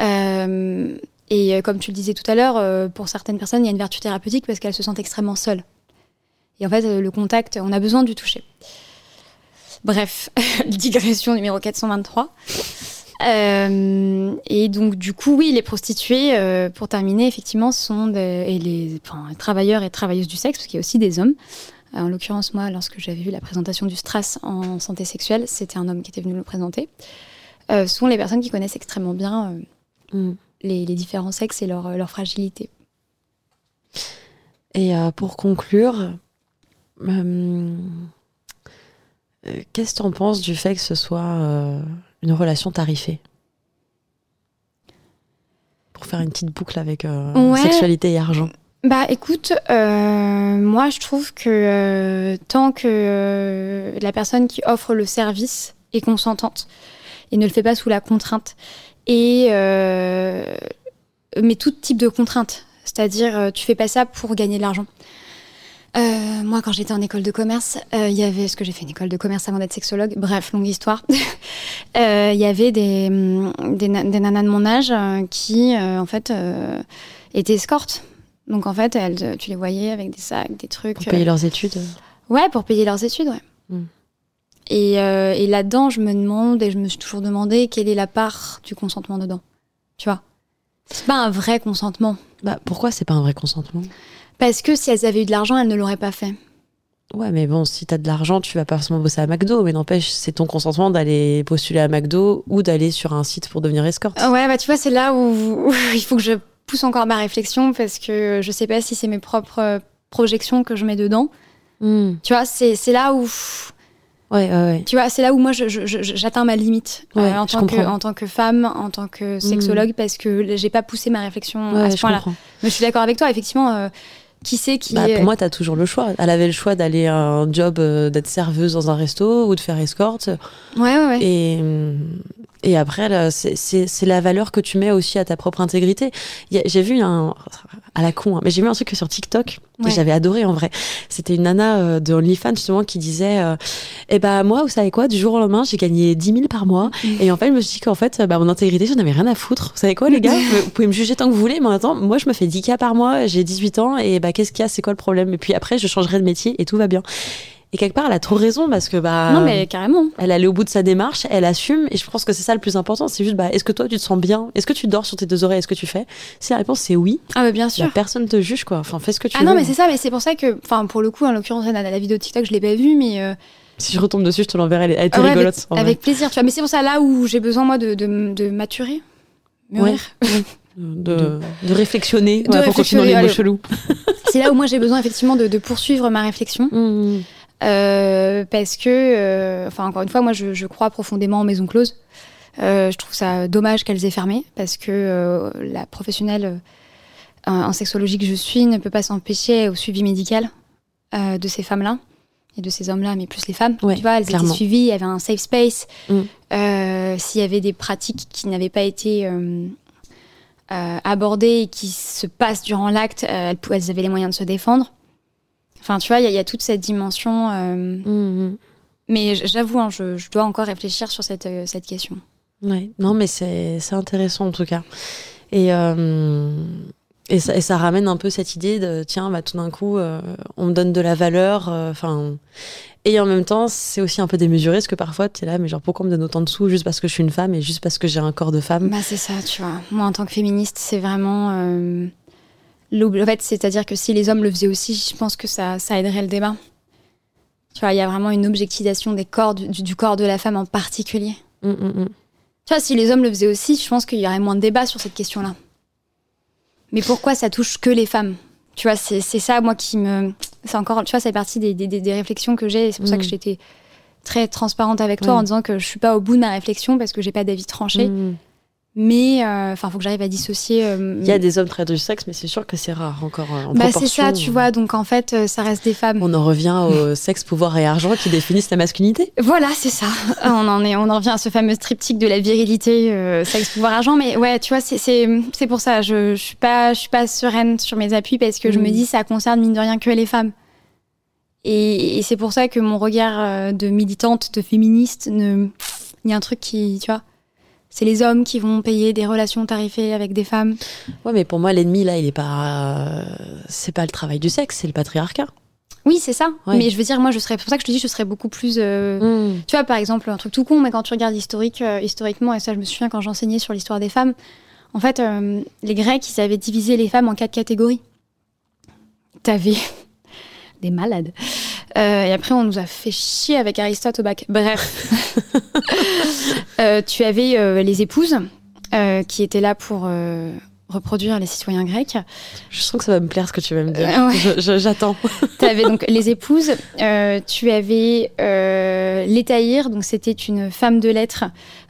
Euh, et euh, comme tu le disais tout à l'heure, pour certaines personnes, il y a une vertu thérapeutique parce qu'elles se sentent extrêmement seules. Et en fait, le contact, on a besoin du toucher. Bref, digression numéro 423. Euh, et donc, du coup, oui, les prostituées, euh, pour terminer, effectivement, sont des, et les enfin, travailleurs et travailleuses du sexe, parce qu'il y a aussi des hommes. Euh, En l'occurrence, moi, lorsque j'avais vu la présentation du Stras en santé sexuelle, c'était un homme qui était venu le présenter. Euh, sont les personnes qui connaissent extrêmement bien Mm. les, les différents sexes et leur, leur fragilité. Et pour conclure, qu'est-ce que tu en penses du fait que ce soit une relation tarifée Pour faire une petite boucle avec euh, Ouais. sexualité et argent. Bah écoute, euh, moi je trouve que euh, tant que la personne qui offre le service est consentante et ne le fait pas sous la contrainte, et mais tout type de contrainte, c'est-à-dire tu fais pas ça pour gagner de l'argent. Euh, moi, quand j'étais en école de commerce, euh, il y avait, ce que j'ai fait une école de commerce avant d'être sexologue, bref, longue histoire. Euh, Il y avait des, hum, des, na- des nanas de mon âge qui, en fait, étaient escortes. Donc, en fait, elles, tu les voyais avec des sacs, des trucs. Pour payer leurs études Ouais, pour payer leurs études, ouais. Mm. Et, et là-dedans, je me demande, et je me suis toujours demandé, quelle est la part du consentement dedans Tu vois C'est pas un vrai consentement. bah, Pourquoi c'est pas un vrai consentement? Parce que si elles avaient eu de l'argent, elles ne l'auraient pas fait. Ouais, mais bon, si t'as de l'argent, tu vas pas forcément bosser à McDo, mais n'empêche, c'est ton consentement d'aller postuler à McDo ou d'aller sur un site pour devenir escorte. Ah Ouais, bah tu vois, c'est là où, où il faut que je pousse encore ma réflexion parce que je sais pas si c'est mes propres euh, projections que je mets dedans. Mm. Tu vois, c'est c'est là où, Ouais, ouais, ouais. tu vois, c'est là où moi j'atteins ma limite euh, en, tant que, comprends. Mm. en tant que femme, en tant que sexologue, parce que j'ai pas poussé ma réflexion à ce je point-là. Mais je suis d'accord avec toi, effectivement. euh, qui sait qui Bah, pour moi, t'as toujours le choix. Elle avait le choix d'aller à un job euh, d'être serveuse dans un resto ou de faire escorte. Ouais, ouais, ouais. Et, et après, c'est- la valeur que tu mets aussi à ta propre intégrité. J'ai vu un. à la con, hein, mais j'ai vu un truc sur TikTok Ouais. que j'avais adoré en vrai. C'était une nana euh, de OnlyFans justement qui disait euh, Eh ben moi, vous savez quoi, du jour au lendemain, j'ai gagné 10 000 par mois. Mm. Et en fait, je me suis dit qu'en fait, bah, mon intégrité, j'en avais rien à foutre. Vous savez quoi, les gars Vous pouvez me juger tant que vous voulez, mais en attendant, moi, je me fais 10 k par mois, j'ai 18 ans, et bah, qu'est-ce qu'il y a C'est quoi le problème? Et puis après, je changerai de métier et tout va bien. Et quelque part, elle a trop raison parce que bah. Non, mais carrément. Elle est allée au bout de sa démarche, elle assume, et je pense que c'est ça le plus important. C'est juste, bah, est-ce que toi tu te sens bien? Est-ce que tu dors sur tes deux oreilles? Est-ce que tu fais? Si la réponse c'est oui, Ah, bah bien bah, sûr. personne te juge quoi. Enfin, fais ce que tu Ah veux. non, mais c'est ça, mais c'est pour ça que, enfin, pour le coup, en l'occurrence, la, la vidéo TikTok, je l'ai pas vue, mais euh, Si je retombe dessus, je te l'enverrai. Elle, elle était ah ouais, rigolote. avec, plaisir, tu vois. Mais c'est pour ça là où j'ai besoin moi de, de, de maturer, mûrir. de, de réflectionner De voilà, pour continuer les mots réflexionner, chelous. c'est là où moi j'ai besoin effectivement de, de poursuivre ma réflexion. Mmh. Euh, parce que, euh, enfin, encore une fois, moi, je, je crois profondément en maison close. Euh, je trouve ça dommage qu'elles aient fermé parce que la professionnelle en sexologie que je suis ne peut pas s'empêcher au suivi médical de ces femmes-là et de ces hommes-là, mais plus les femmes. Ouais, tu vois, elles clairement. étaient suivies, il y avait un safe space. Mm. S'il y avait des pratiques qui n'avaient pas été abordées et qui se passent durant l'acte, elles avaient les moyens de se défendre. Enfin, tu vois, il y, a- il y a toute cette dimension. euh, Mmh. mais j'avoue, hein, je, je dois encore réfléchir sur cette, euh, cette question. Ouais. Non, mais c'est intéressant en tout cas. Et, euh, et, ça, et ça ramène un peu cette idée de tiens, bah, tout d'un coup, euh, on me donne de la valeur. euh, et en même temps, c'est aussi un peu démesuré parce que parfois, tu es là, mais genre, pourquoi on me donne autant de sous juste parce que je suis une femme et juste parce que j'ai un corps de femme? Bah, c'est ça, tu vois. Moi, en tant que féministe, c'est vraiment. En fait, c'est-à-dire que si les hommes le faisaient aussi, je pense que ça, ça aiderait le débat. Tu vois, il y a vraiment une objectivation des corps, du, du corps de la femme en particulier. Mmh, mmh, mmh. Tu vois, si les hommes le faisaient aussi, je pense qu'il y aurait moins de débat sur cette question-là. Mais pourquoi ça touche que les femmes? Tu vois, c'est ça, moi, qui me. C'est encore. Tu vois, c'est partie des, des, des, réflexions que j'ai. C'est pour ça que mm. j'étais très transparente avec toi en disant que je suis pas au bout de ma réflexion parce que j'ai pas d'avis tranché. Mais euh, enfin, il faut que j'arrive à dissocier. Euh, il y a des hommes très du sexe, mais c'est sûr que c'est rare encore euh, en bah, C'est ça, tu vois. Donc en fait, ça reste des femmes. On en revient au sexe, pouvoir et argent qui définissent la masculinité. Voilà, c'est ça. on en est, on en revient à ce fameux triptyque de la virilité, sexe, pouvoir, argent. Mais ouais, tu vois, c'est pour ça. Je, je suis pas, je suis pas sereine sur mes appuis parce que je me mm. dis ça concerne mine de rien que les femmes. Et, et c'est pour ça que mon regard de militante, de féministe, ne, il y a un truc qui, tu vois c'est les hommes qui vont payer des relations tarifées avec des femmes. Ouais, mais pour moi, l'ennemi, là, il est pas. C'est pas le travail du sexe, c'est le patriarcat. Oui, c'est ça. Mais je veux dire, moi, je serais. C'est pour ça que je te dis, je serais beaucoup plus. Euh, hmm. Tu vois, par exemple, un truc tout con, mais quand tu regardes historique, euh, historiquement, et ça, je me souviens quand j'enseignais sur l'histoire des femmes, en fait, euh, les Grecs, ils avaient divisé les femmes en quatre catégories. T'avais des malades. Euh, et après, on nous a fait chier avec Aristote au bac. Bref. euh, tu avais euh, les épouses euh, qui étaient là pour reproduire les citoyens grecs. Je sens que ça va me plaire ce que tu vas me dire. J'attends. tu avais donc les épouses. tu avais l'étaïr, donc c'était une femme de lettres.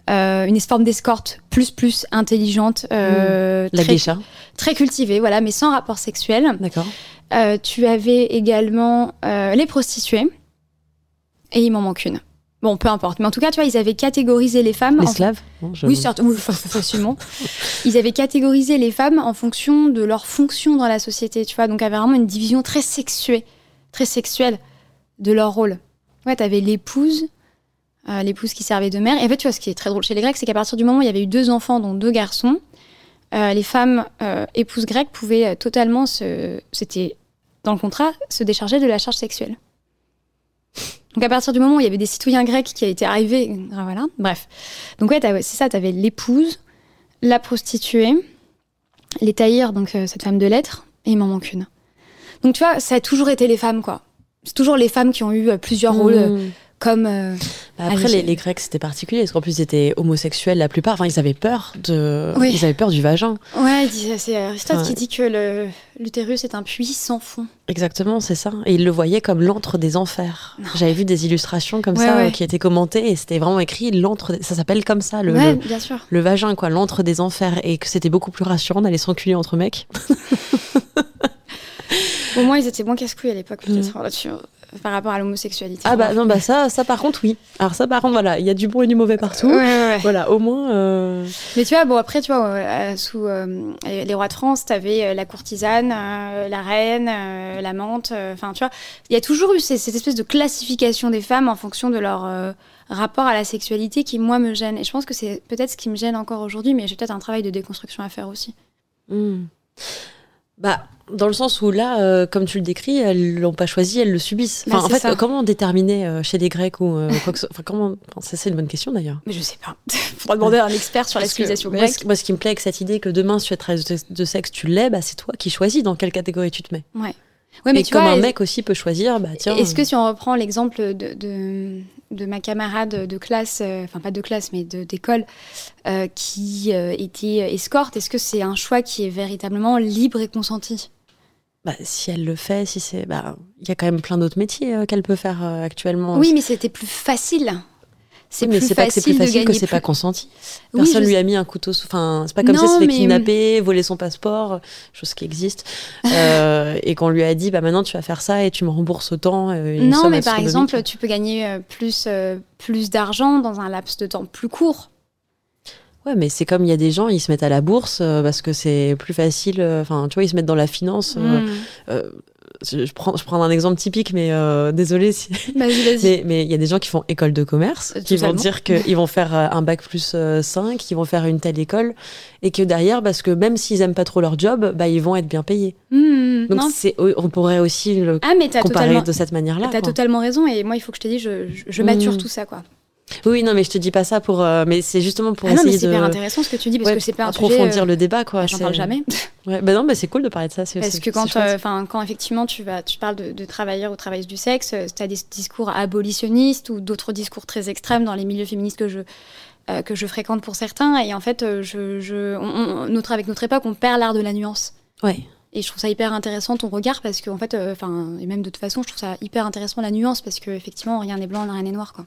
Une forme d'escorte plus plus intelligente, mmh. la très, geisha. très cultivée, voilà, mais sans rapport sexuel. D'accord. Euh, tu avais également euh, les prostituées. Et il m'en manque une. Bon, peu importe. Mais en tout cas, tu vois, ils avaient catégorisé les femmes. Les slaves? Oui, certes, facilement. ils avaient catégorisé les femmes en fonction de leur fonction dans la société, tu vois. Donc, il y avait vraiment une division très sexuée, très sexuelle de leur rôle. Ouais, tu avais l'épouse, euh, l'épouse qui servait de mère. Et en fait, tu vois, ce qui est très drôle chez les Grecs, c'est qu'à partir du moment où il y avait eu deux enfants, dont deux garçons, les femmes épouses grecques pouvaient totalement se. C'était dans le contrat, se décharger de la charge sexuelle. Donc à partir du moment où il y avait des citoyens grecs qui étaient arrivés, ah, voilà, bref. Donc ouais, c'est ça, tu avais l'épouse, la prostituée, les tailleurs, donc euh, cette femme de lettres, et il m'en manque une. Donc tu vois, ça a toujours été les femmes, quoi. C'est toujours les femmes qui ont eu euh, plusieurs rôles. Mmh comme. Euh, bah, après, les, Grecs, c'était particulier, parce qu'en plus, ils étaient homosexuels la plupart. Enfin, ils avaient peur, de... ils avaient peur du vagin. Ouais, c'est Aristote qui dit que l'utérus est un puits sans fond. Exactement, c'est ça. Et ils le voyaient comme l'antre des enfers. J'avais vu des illustrations comme ça euh, qui étaient commentées, et c'était vraiment écrit l'antre. Ça s'appelle comme ça, le, le, bien sûr. le vagin, quoi, l'antre des enfers. Et que c'était beaucoup plus rassurant d'aller s'enculer entre mecs. Au moins, ils étaient moins casse-couilles à l'époque, peut-être, mm. là-dessus par rapport à l'homosexualité. Ah bah non bah ça ça par contre oui. Alors ça par contre voilà il y a du bon et du mauvais partout. Voilà au moins. Euh, Mais tu vois bon après tu vois euh, sous euh, les rois de France t'avais la courtisane, la reine, l'amante. Enfin tu vois il y a toujours eu cette, espèce de classification des femmes en fonction de leur rapport à la sexualité qui moi me gêne et je pense que c'est peut-être ce qui me gêne encore aujourd'hui mais j'ai peut-être un travail de déconstruction à faire aussi. Hmm. Bah, dans le sens où là, euh, comme tu le décris, elles l'ont pas choisi, elles le subissent. Enfin, en fait, comment déterminer euh, chez les Grecs ou euh, quoi que ce... enfin, comment Ça, c'est une bonne question d'ailleurs. Mais je sais pas. Faudra demander à un expert sur la civilisation grecque. Moi, ce qui me plaît avec cette idée que demain, si tu es de sexe, tu l'es, bah, c'est toi qui choisis dans quelle catégorie tu te mets. Ouais. Ouais, mais Et comme un mec aussi peut choisir, bah tiens. Est-ce que si on reprend l'exemple de, de, de, ma camarade de classe, enfin pas de classe, mais d'école, qui était escorte, est-ce que c'est un choix qui est véritablement libre et consenti? Bah, si elle le fait, si c'est, bah, il y a quand même plein d'autres métiers euh, qu'elle peut faire euh, actuellement. Oui, mais c'était plus facile. C'est plus, facile pas que c'est plus facile que c'est pas consenti. Personne lui a mis un couteau. Sous... Enfin, c'est pas comme si elle s'est fait kidnapper, voler son passeport, chose qui existe, euh, et qu'on lui a dit, bah maintenant tu vas faire ça et tu me rembourses autant. non, mais par exemple, tu peux gagner plus plus d'argent dans un laps de temps plus court. Ouais, mais c'est comme il y a des gens, ils se mettent à la bourse euh, parce que c'est plus facile. Euh, enfin, tu vois, ils se mettent dans la finance. Euh, mm. Je, prends, je prends un exemple typique, mais désolé. Si... mais il y a des gens qui font école de commerce, qui vont dire qu'ils vont faire un bac plus 5, qu'ils vont faire une telle école, et que derrière, parce que même s'ils aiment pas trop leur job, bah, ils vont être bien payés. Mm, Donc, c'est, on pourrait aussi le ah, mais comparer de cette manière-là. Tu as totalement raison, et moi, il faut que je te dise, je, je, mature tout ça, quoi. Oui, non, mais je te dis pas ça pour. Euh, mais c'est justement pour ah essayer non, c'est hyper intéressant ce que tu dis parce que c'est pas un approfondir sujet, le débat, quoi. J'en parle jamais. Ouais, bah non, mais c'est cool de parler de ça. Parce que quand, euh, quand effectivement tu vas, tu parles de, de travailleurs ou travailleuses du sexe, euh, tu as des discours abolitionnistes ou d'autres discours très extrêmes dans les milieux féministes que je que je fréquente pour certains. Et en fait, je, je on, notre, avec notre époque, on perd l'art de la nuance. Ouais. Et je trouve ça hyper intéressant ton regard parce qu'en fait, euh, enfin, et même de toute façon, je trouve ça hyper intéressant la nuance parce qu'effectivement, rien n'est blanc, rien n'est noir, quoi.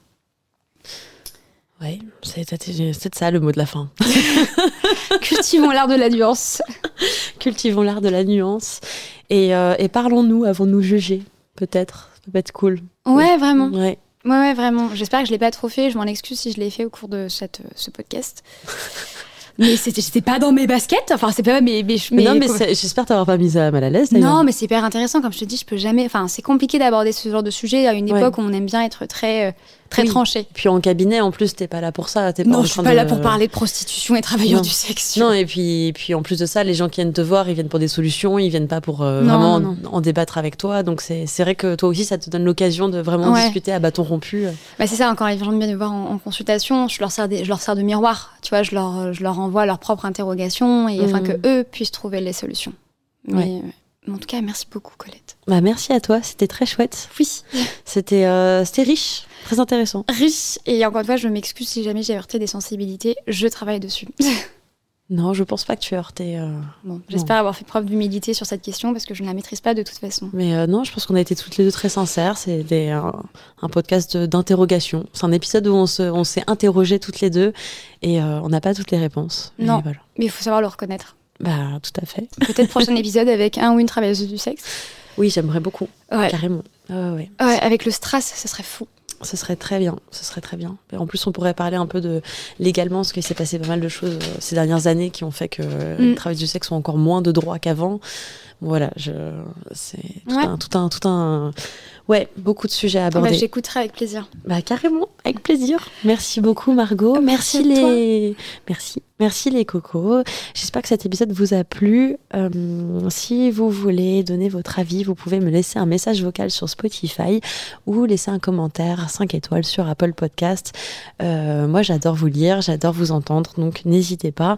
Ouais, c'est ça le mot de la fin. Cultivons l'art de la nuance. Cultivons l'art de la nuance. Et, euh, et parlons-nous avant de nous juger, peut-être. Ça peut être cool. Ouais, vraiment. Ouais. Ouais, ouais, vraiment. J'espère que je l'ai pas trop fait. Je m'en excuse si je l'ai fait au cours de cette, euh, ce podcast. mais c'était pas dans mes baskets. Enfin, c'est pas mes. mes, Mais non, mais j'espère t'avoir pas mis ça mal à l'aise. Non, mais c'est hyper intéressant. Comme je te dis, je peux jamais. Enfin, c'est compliqué d'aborder ce genre de sujet à une Ouais. époque où on aime bien être très, euh, très Oui. tranché. Puis en cabinet, en plus, t'es pas là pour ça. T'es pas en Non, je suis pas de- là pour parler de prostitution et travailleurs Non. du sexe. Non, et puis, puis en plus de ça, les gens qui viennent te voir, ils viennent pour des solutions, ils viennent pas pour euh, Non, vraiment non, En, en débattre avec toi. Donc c'est vrai que toi aussi, ça te donne l'occasion de vraiment Ouais. discuter à bâton rompu. Bah, c'est ça, quand les gens viennent me voir en, en consultation, je leur, sers des- je leur sers de miroir. Tu vois, je leur, je leur envoie leur propre interrogation et afin Mhm. que eux puissent trouver les solutions. Mais, Ouais. mais en tout cas, merci beaucoup, Colette. Bah, merci à toi, c'était très chouette. Oui. C'était euh, riche, très intéressant. Riche. Et encore une fois, je m'excuse si jamais j'ai heurté des sensibilités. Je travaille dessus. Non, je pense pas que tu as heurté. euh, bon, j'espère avoir fait preuve d'humilité sur cette question parce que je ne la maîtrise pas de toute façon. Mais euh, non, je pense qu'on a été toutes les deux très sincères. C'était un, un podcast d'interrogation. C'est un épisode où on se- on s'est interrogé toutes les deux et euh, on n'a pas toutes les réponses. Mais Non. voilà. Mais il faut savoir le reconnaître. Bah, tout à fait. Peut-être prochain épisode avec un ou une travailleuse du sexe. Oui, j'aimerais beaucoup, Ouais. carrément. Ouais. Ouais, avec le strass, ce serait fou. Ce serait très bien, ce serait très bien. Et en plus, on pourrait parler un peu de légalement, parce qu'il s'est passé pas mal de choses euh, ces dernières années qui ont fait que euh, les Mm. travailleurs du sexe ont encore moins de droits qu'avant. Voilà, je, c'est tout, Ouais. un, tout un, tout un, ouais, beaucoup de sujets à Bah, aborder. J'écouterai avec plaisir. Bah carrément, avec plaisir. Merci beaucoup Margot. Merci Merci, les, merci, merci les cocos. J'espère que cet épisode vous a plu. Euh, si vous voulez donner votre avis, vous pouvez me laisser un message vocal sur Spotify ou laisser un commentaire 5 étoiles sur Apple Podcast. Euh, moi j'adore vous lire, j'adore vous entendre, donc n'hésitez pas.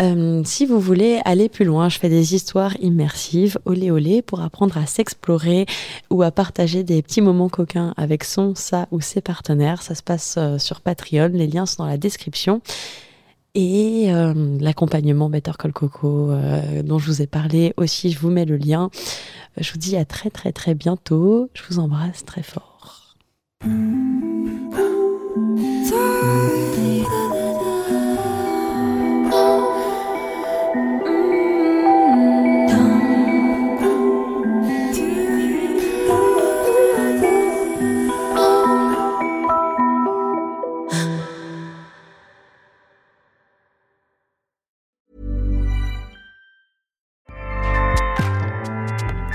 Euh, si vous voulez aller plus loin, je fais des histoires immersives, olé olé, pour apprendre à s'explorer ou à partager des petits moments coquins avec son, sa ou ses partenaires. Ça se passe euh, sur Patreon, les liens sont dans la description. Et euh, l'accompagnement Better Call Coco dont je vous ai parlé aussi, je vous mets le lien. Je vous dis à très très très bientôt. Je vous embrasse très fort.